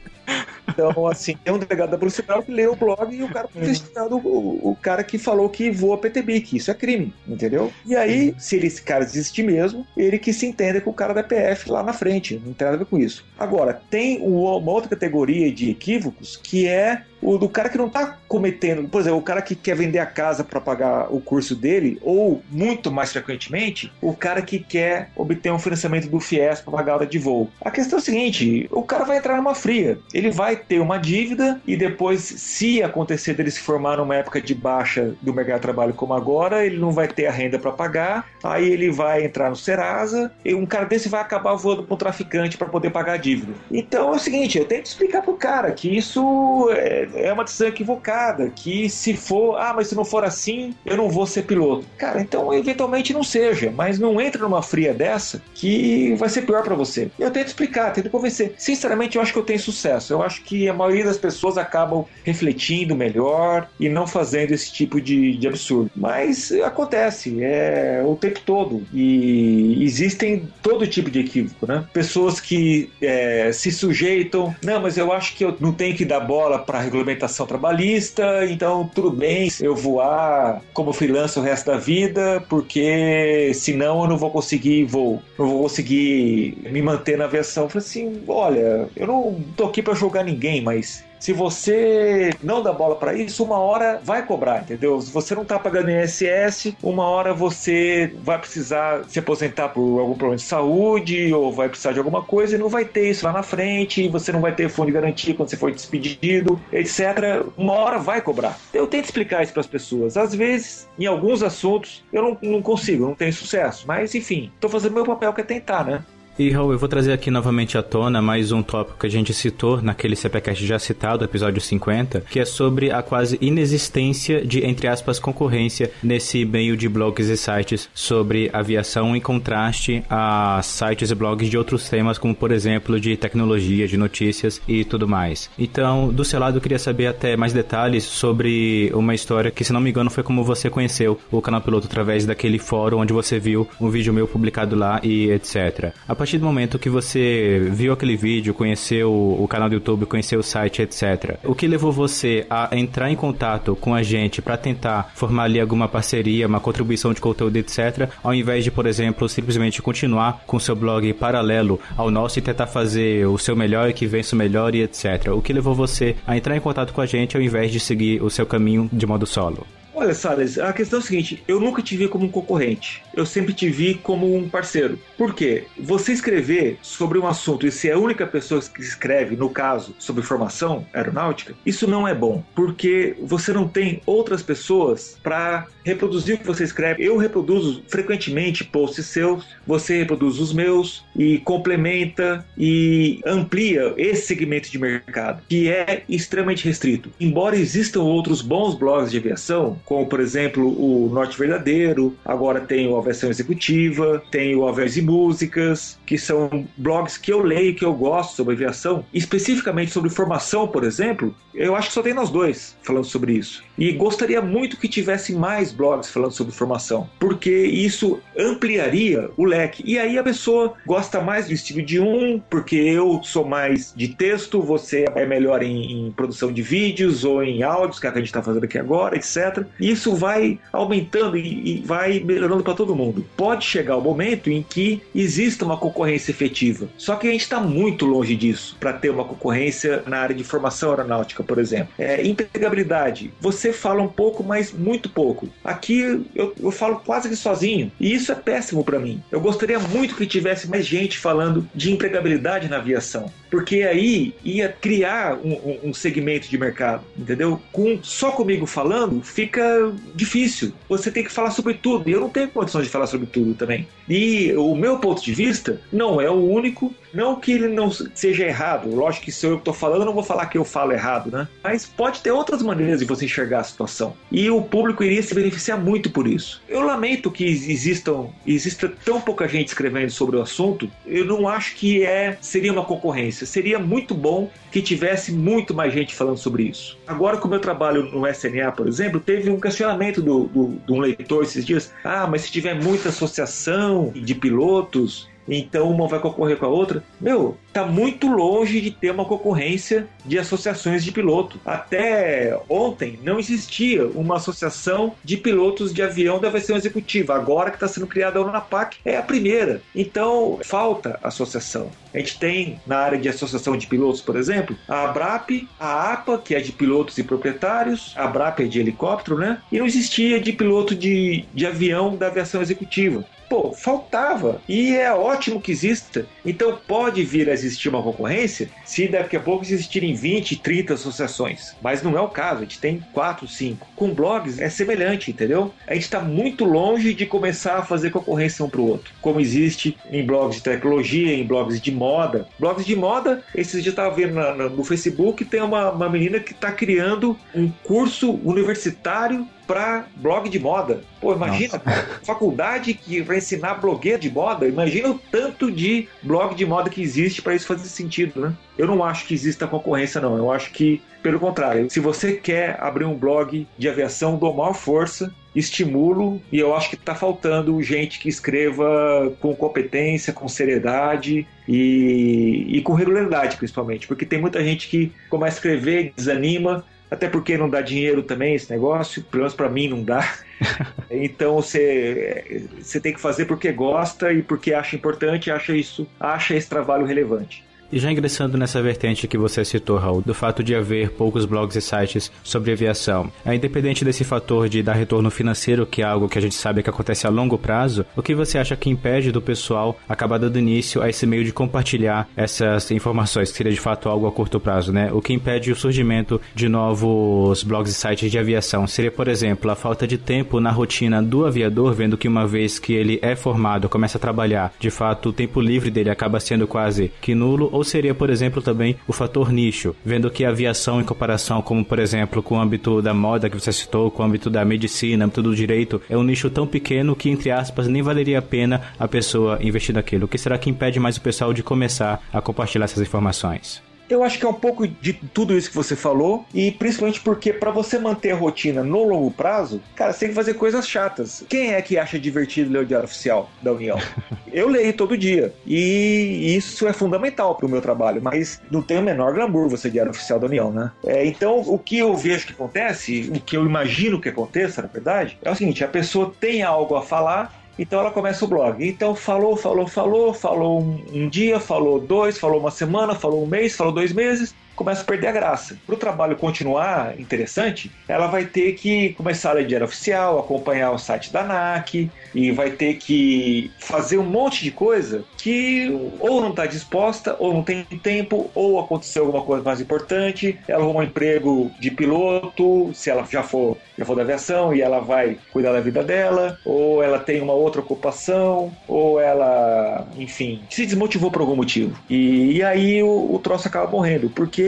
Speaker 5: Então, assim, tem um delegado da Polícia Federal que leu o blog e o cara foi investigando o, o cara que falou que voa PTBIC. Isso é crime, entendeu? E aí, se ele, esse cara existir mesmo, ele que se entenda com o cara da PF lá na frente. Não tem nada a ver com isso. Agora, tem uma outra categoria de equívocos que é o do cara que não tá cometendo, por exemplo, o cara que quer vender a casa para pagar o curso dele, ou muito mais frequentemente, o cara que quer obter um financiamento do FIES para pagar a hora de voo. A questão é a seguinte: o cara vai entrar numa fria, ele vai ter uma dívida e depois, se acontecer dele se formar numa época de baixa do mercado de trabalho como agora, ele não vai ter a renda para pagar, aí ele vai entrar no Serasa e um cara desse vai acabar voando para traficante para poder pagar a dívida. Então é o seguinte: eu tenho que explicar pro cara que isso é é uma decisão equivocada, que se for, ah, mas se não for assim, eu não vou ser piloto. Cara, então eventualmente não seja, mas não entre numa fria dessa que vai ser pior para você. Eu tento explicar, tento convencer. Sinceramente, eu acho que eu tenho sucesso. Eu acho que a maioria das pessoas acabam refletindo melhor e não fazendo esse tipo de, de absurdo. Mas acontece, é o tempo todo. E existem todo tipo de equívoco, né? Pessoas que é, se sujeitam, não, mas eu acho que eu não tenho que dar bola para regulamentação trabalhista, então tudo bem eu voar como freelancer o resto da vida, porque senão eu não vou conseguir voo, não vou conseguir me manter na aviação. Eu falei assim, olha, eu não tô aqui para jogar ninguém, mas se você não dá bola para isso, uma hora vai cobrar, entendeu? Se você não tá pagando INSS, uma hora você vai precisar se aposentar por algum problema de saúde ou vai precisar de alguma coisa e não vai ter isso lá na frente, você não vai ter fundo de garantia quando você for despedido, etc. Uma hora vai cobrar. Eu tento explicar isso para as pessoas. Às vezes, em alguns assuntos, eu não, não consigo, não tenho sucesso, mas enfim, tô fazendo meu papel que é tentar, né?
Speaker 1: E Raul, eu vou trazer aqui novamente à tona mais um tópico que a gente citou naquele CPCast já citado, episódio 50, que é sobre a quase inexistência de, entre aspas, concorrência nesse meio de blogs e sites sobre aviação em contraste a sites e blogs de outros temas, como por exemplo de tecnologia, de notícias e tudo mais. Então, do seu lado, eu queria saber até mais detalhes sobre uma história que, se não me engano, foi como você conheceu o canal piloto através daquele fórum onde você viu um vídeo meu publicado lá e etc. A partir do momento que você viu aquele vídeo, conheceu o canal do YouTube, conheceu o site, etc. O que levou você a entrar em contato com a gente para tentar formar ali alguma parceria, uma contribuição de conteúdo, etc., ao invés de, por exemplo, simplesmente continuar com seu blog paralelo ao nosso e tentar fazer o seu melhor e que vença o melhor e etc. O que levou você a entrar em contato com a gente ao invés de seguir o seu caminho de modo solo?
Speaker 5: Olha, Salles, a questão é a seguinte: eu nunca te vi como um concorrente. Eu sempre te vi como um parceiro. Por quê? Você escrever sobre um assunto e ser a única pessoa que escreve, no caso, sobre formação aeronáutica, isso não é bom. Porque você não tem outras pessoas para reproduzir o que você escreve. Eu reproduzo frequentemente posts seus, você reproduz os meus e complementa e amplia esse segmento de mercado, que é extremamente restrito. Embora existam outros bons blogs de aviação, como por exemplo o Norte Verdadeiro, agora tem o Aviação Executiva, tem o Aviões e Músicas, que são blogs que eu leio, que eu gosto sobre aviação, especificamente sobre formação, por exemplo, eu acho que só tem nós dois falando sobre isso. E gostaria muito que tivesse mais blogs falando sobre formação, porque isso ampliaria o leque. E aí a pessoa gosta mais do estilo de um, porque eu sou mais de texto, você é melhor em, em produção de vídeos ou em áudios, que é o que a gente está fazendo aqui agora, etc. Isso vai aumentando e, e vai melhorando para todo mundo. Pode chegar o momento em que exista uma concorrência efetiva. Só que a gente está muito longe disso para ter uma concorrência na área de formação aeronáutica, por exemplo. É, empregabilidade. Você fala um pouco, mas muito pouco. Aqui eu, eu falo quase que sozinho. E isso é péssimo para mim. Eu gostaria muito que tivesse mais gente falando de empregabilidade na aviação. Porque aí ia criar um, um- um segmento de mercado, entendeu? Com, só comigo falando fica difícil. Você tem que falar sobre tudo. E eu não tenho condições de falar sobre tudo também. E o meu ponto de vista não é o único. Não que ele não seja errado. Lógico que se eu estou falando, eu não vou falar que eu falo errado, né? Mas pode ter outras maneiras de você enxergar a situação. E o público iria se beneficiar muito por isso. Eu lamento que existam exista tão pouca gente escrevendo sobre o assunto. Eu não acho que é seria uma concorrência. Seria muito bom que tivesse muito mais gente falando sobre isso. Agora, com o meu trabalho no SNA, por exemplo, teve um questionamento do, do- de um leitor esses dias. Ah, mas se tiver muita associação de pilotos, então uma vai concorrer com a outra. Meu, tá muito longe de ter uma concorrência de associações de piloto. Até ontem não existia uma associação de pilotos de avião da aviação executiva. Agora que está sendo criada a UNAPAC é a primeira. Então falta associação. A gente tem na área de associação de pilotos, por exemplo, a ABRAP, a APA, que é de pilotos e proprietários, a ABRAP é de helicóptero, né? E não existia de piloto de, de avião da aviação executiva. Pô, faltava. E é ótimo que exista. Então pode vir a existir uma concorrência se daqui a pouco existirem 20, 30 associações. Mas não é o caso, a gente tem 4, 5. Com blogs é semelhante, entendeu? A gente está muito longe de começar a fazer concorrência um para o outro. Como existe em blogs de tecnologia, em blogs de moda. Blogs de moda, esses dias eu estava vendo na- na- no Facebook, tem uma, uma menina que está criando um curso universitário para blog de moda. Pô, imagina, faculdade que vai ensinar blogueiro de moda, imagina o tanto de blog de moda que existe para isso fazer sentido, né? Eu não acho que exista concorrência, não. Eu acho que, pelo contrário, se você quer abrir um blog de aviação, dou maior força, estimulo, e eu acho que está faltando gente que escreva com competência, com seriedade e, e com regularidade, principalmente, porque tem muita gente que começa a escrever, desanima, até porque não dá dinheiro também esse negócio, pelo menos para mim não dá. Então você, você tem que fazer porque gosta e porque acha importante, acha isso, acha esse trabalho relevante.
Speaker 1: E já ingressando nessa vertente que você citou, Raul, do fato de haver poucos blogs e sites sobre aviação, é independente desse fator de dar retorno financeiro, que é algo que a gente sabe que acontece a longo prazo, o que você acha que impede do pessoal acabar dando início a esse meio de compartilhar essas informações, que seria de fato algo a curto prazo, né? O que impede o surgimento de novos blogs e sites de aviação seria, por exemplo, a falta de tempo na rotina do aviador, vendo que uma vez que ele é formado, começa a trabalhar, de fato o tempo livre dele acaba sendo quase que nulo, ou seria, por exemplo, também o fator nicho, vendo que a aviação em comparação, como por exemplo, com o âmbito da moda que você citou, com o âmbito da medicina, âmbito do direito, é um nicho tão pequeno que, entre aspas, nem valeria a pena a pessoa investir naquilo. O que será que impede mais o pessoal de começar a compartilhar essas informações?
Speaker 5: Eu acho que é um pouco de tudo isso que você falou, e principalmente porque para você manter a rotina no longo prazo, cara, você tem que fazer coisas chatas. Quem é que acha divertido ler o Diário Oficial da União? Eu leio todo dia, e isso é fundamental para o meu trabalho, mas não tem o menor glamour você Diário Oficial da União, né? É, então, o que eu vejo que acontece, o que eu imagino que aconteça, na verdade, é o seguinte: a pessoa tem algo a falar, então ela começa o blog. Então falou, falou, falou, falou um, um dia, falou dois, falou uma semana, falou um mês, falou dois meses, começa a perder a graça. Para o trabalho continuar interessante, ela vai ter que começar a ler diário oficial, acompanhar o site da ANAC e vai ter que fazer um monte de coisa que ou não está disposta, ou não tem tempo, ou aconteceu alguma coisa mais importante, ela arruma um emprego de piloto, se ela já for, já for da aviação e ela vai cuidar da vida dela, ou ela tem uma outra ocupação, ou ela, enfim, se desmotivou por algum motivo. E, e aí o, o troço acaba morrendo, porque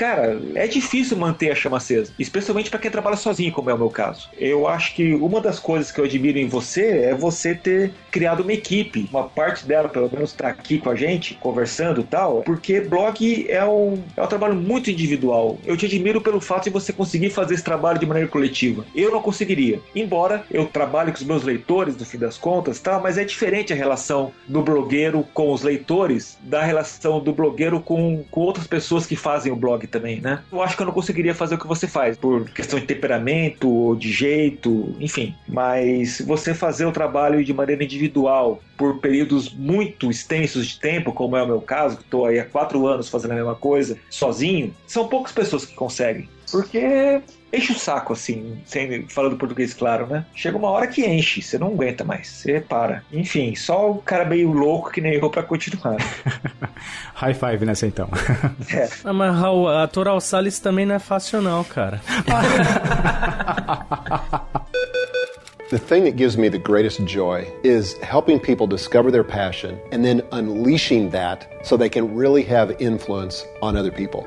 Speaker 5: cara, é difícil manter a chama acesa, especialmente para quem trabalha sozinho, como é o meu caso. Eu acho que uma das coisas que eu admiro em você é você ter criado uma equipe, uma parte dela, pelo menos, está aqui com a gente, conversando e tal, porque blog é um, é um trabalho muito individual. Eu te admiro pelo fato de você conseguir fazer esse trabalho de maneira coletiva. Eu não conseguiria, embora eu trabalhe com os meus leitores, no fim das contas, tal, mas é diferente a relação do blogueiro com os leitores da relação do blogueiro com, com outras pessoas que fazem o blog também, né? Eu acho que eu não conseguiria fazer o que você faz, por questão de temperamento, ou de jeito, enfim. Mas você fazer o trabalho de maneira individual, por períodos muito extensos de tempo, como é o meu caso, que estou aí há quatro anos fazendo a mesma coisa, sozinho, são poucas pessoas que conseguem. Porque enche o saco, assim, sem, falando português claro, né? Chega uma hora que enche, você não aguenta mais, você para. Enfim, só o cara meio louco que nem eu pra continuar.
Speaker 1: High five nessa então.
Speaker 5: É.
Speaker 7: Ah, mas Raul, aturar o Salles também não é fácil não, cara.
Speaker 8: The thing that gives me the greatest joy is helping people discover their passion and then unleashing that so they can really have influence on other people.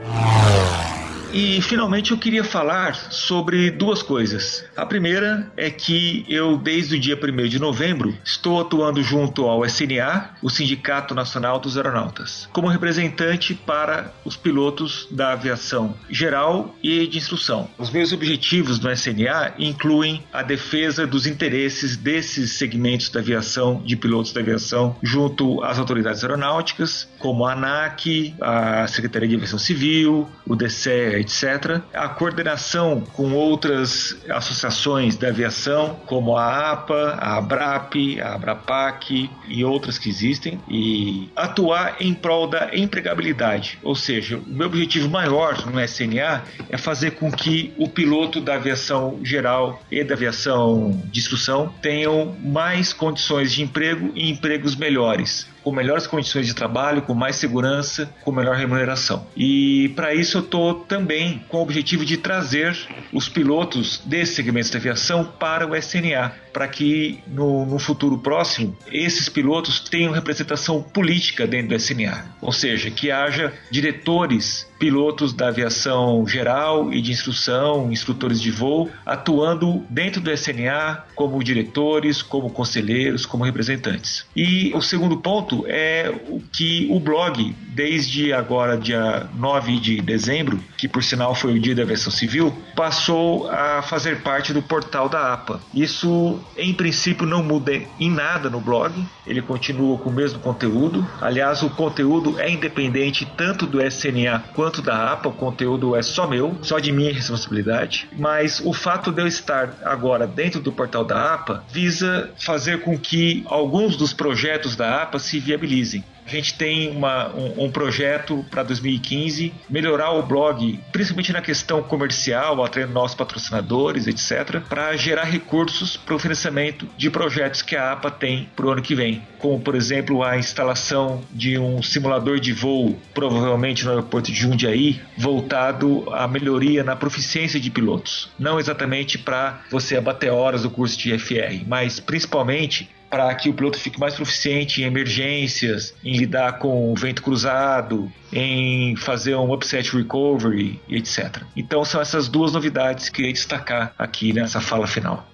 Speaker 5: E finalmente eu queria falar sobre duas coisas. A primeira é que eu, desde o dia 1 de novembro, estou atuando junto ao SNA, o Sindicato Nacional dos Aeronautas, como representante para os pilotos da aviação geral e de instrução. Os meus objetivos no SNA incluem a defesa dos interesses desses segmentos da aviação, de pilotos da aviação, junto às autoridades aeronáuticas, como a ANAC, a Secretaria de Aviação Civil, o DCE, etc. A coordenação com outras associações da aviação, como a APA, a ABRAP, a ABRAPAC e outras que existem, e atuar em prol da empregabilidade. Ou seja, o meu objetivo maior no SNA é fazer com que o piloto da aviação geral e da aviação de instrução tenham mais condições de emprego e empregos melhores com melhores condições de trabalho, com mais segurança, com melhor remuneração. E para isso eu estou também com o objetivo de trazer os pilotos desses segmentos de aviação para o SNA, para que no, no futuro próximo esses pilotos tenham representação política dentro do SNA, ou seja, que haja diretores pilotos da aviação geral e de instrução, instrutores de voo, atuando dentro do SNA como diretores, como conselheiros, como representantes. E o segundo ponto é o que o blog, desde agora, dia 9 de dezembro, que por sinal foi o dia da aviação civil, passou a fazer parte do portal da APA. Isso, em princípio, não muda em nada no blog, ele continua com o mesmo conteúdo. Aliás, o conteúdo é independente tanto do SNA quanto da APA, o conteúdo é só meu, só de minha responsabilidade. Mas o fato de eu estar agora dentro do portal da APA visa fazer com que alguns dos projetos da APA se viabilizem. A gente tem uma, um, um projeto para 2015 melhorar o blog, principalmente na questão comercial, atraindo nossos patrocinadores, etc., para gerar recursos para o financiamento de projetos que a APA tem para o ano que vem, como por exemplo a instalação de um simulador de voo, provavelmente no aeroporto de Jundiaí, voltado à melhoria na proficiência de pilotos. Não exatamente para você abater horas do curso de FR, mas principalmente para que o piloto fique mais proficiente em emergências, em lidar com o vento cruzado, em fazer um upset recovery etc. Então são essas duas novidades que eu queria destacar aqui nessa fala final.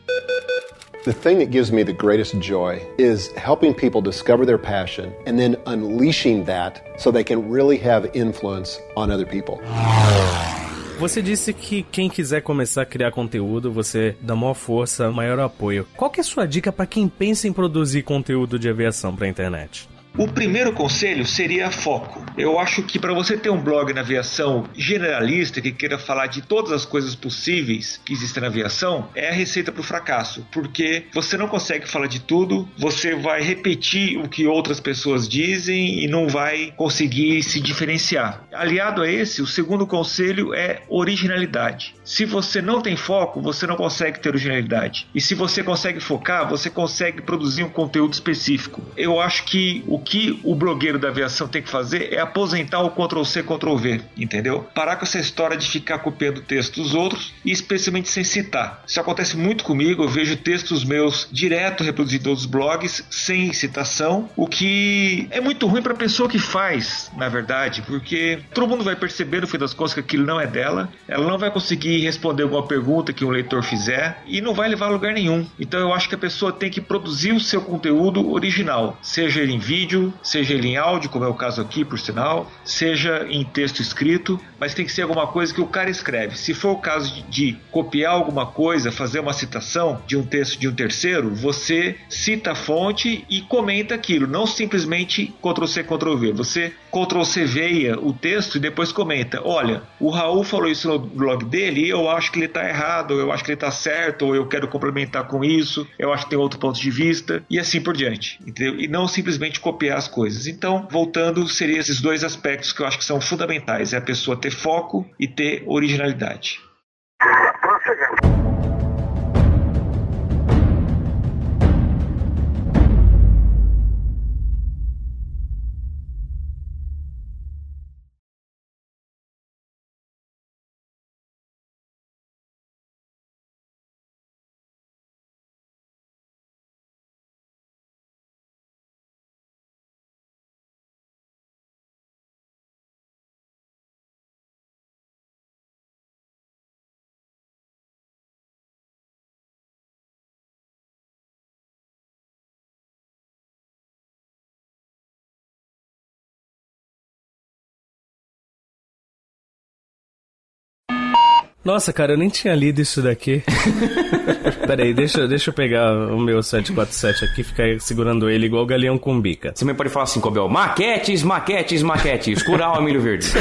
Speaker 8: The thing that gives me the greatest joy is helping people discover their passion and then unleashing that so they can really have influence on other people.
Speaker 7: Você disse que quem quiser começar a criar conteúdo, você dá maior força, maior apoio. Qual que é a sua dica para quem pensa em produzir conteúdo de aviação para a internet?
Speaker 5: O primeiro conselho seria foco. Eu acho que para você ter um blog na aviação generalista que queira falar de todas as coisas possíveis que existem na aviação, é a receita para o fracasso, porque você não consegue falar de tudo, você vai repetir o que outras pessoas dizem e não vai conseguir se diferenciar. Aliado a esse, o segundo conselho é originalidade. Se você não tem foco, você não consegue ter originalidade. E se você consegue focar, você consegue produzir um conteúdo específico. Eu acho que o que o blogueiro da aviação tem que fazer é aposentar o Ctrl-C, Ctrl-V, entendeu? Parar com essa história de ficar copiando o texto dos outros e especialmente sem citar. Isso acontece muito comigo, eu vejo textos meus direto reproduzidos outros blogs, sem citação, o que é muito ruim para a pessoa que faz, na verdade, porque todo mundo vai perceber no fim das contas que aquilo não é dela, ela não vai conseguir responder alguma pergunta que um leitor fizer e não vai levar a lugar nenhum. Então eu acho que a pessoa tem que produzir o seu conteúdo original, seja ele em vídeo, seja ele em áudio, como é o caso aqui, por sinal, seja em texto escrito, mas tem que ser alguma coisa que o cara escreve. Se for o caso de, de copiar alguma coisa, fazer uma citação de um texto de um terceiro, você cita a fonte e comenta aquilo, não simplesmente Ctrl-C, Ctrl-V. Você Ctrl-C veia o texto e depois comenta: olha, o Raul falou isso no blog dele e eu acho que ele está errado, ou eu acho que ele está certo, ou eu quero complementar com isso, eu acho que tem outro ponto de vista, e assim por diante. Entendeu? E não simplesmente copiar as coisas. Então, voltando, seriam esses dois aspectos que eu acho que são fundamentais: é a pessoa ter foco e ter originalidade.
Speaker 7: Nossa, cara, eu nem tinha lido isso daqui. Peraí, deixa, deixa eu pegar o meu 747 aqui e ficar segurando ele igual o galeão com bica.
Speaker 6: Você também pode falar assim, Cobel, maquetes, maquetes, maquetes, curar o milho verde.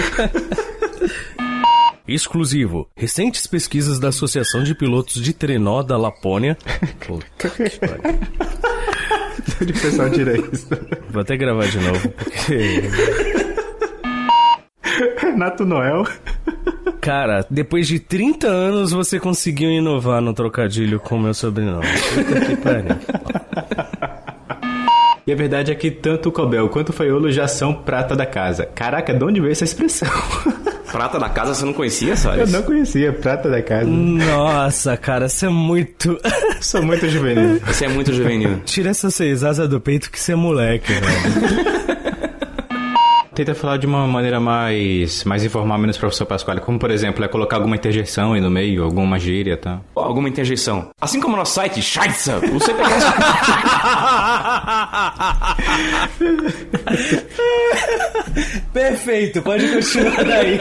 Speaker 7: Exclusivo. Recentes pesquisas da Associação de Pilotos de Trenó da Lapônia. Puta que pariu.
Speaker 1: de pessoal direito.
Speaker 7: Vou até gravar de novo, porque.
Speaker 1: Renato Noel.
Speaker 7: Cara, depois de 30 anos você conseguiu inovar no trocadilho com o meu sobrenome. Puta que pariu.
Speaker 1: E a verdade é que tanto o Cobel quanto o Faiolo já são prata da casa. Caraca, de onde veio essa expressão?
Speaker 6: Prata da casa você não conhecia,
Speaker 1: Eu
Speaker 6: Salles?
Speaker 1: não conhecia, prata da casa.
Speaker 7: Nossa, cara, você é muito.
Speaker 1: Sou muito juvenil.
Speaker 6: Você é muito juvenil.
Speaker 7: Tira essa seis asas do peito que você é moleque, velho.
Speaker 1: Tenta falar de uma maneira mais, mais informal, menos professor Pasquale. Como, por exemplo, é colocar alguma interjeição aí no meio, alguma gíria, tá?
Speaker 6: Alguma interjeição. Assim como o nosso site, Scheisse, o CPCast...
Speaker 7: Perfeito, pode continuar daí.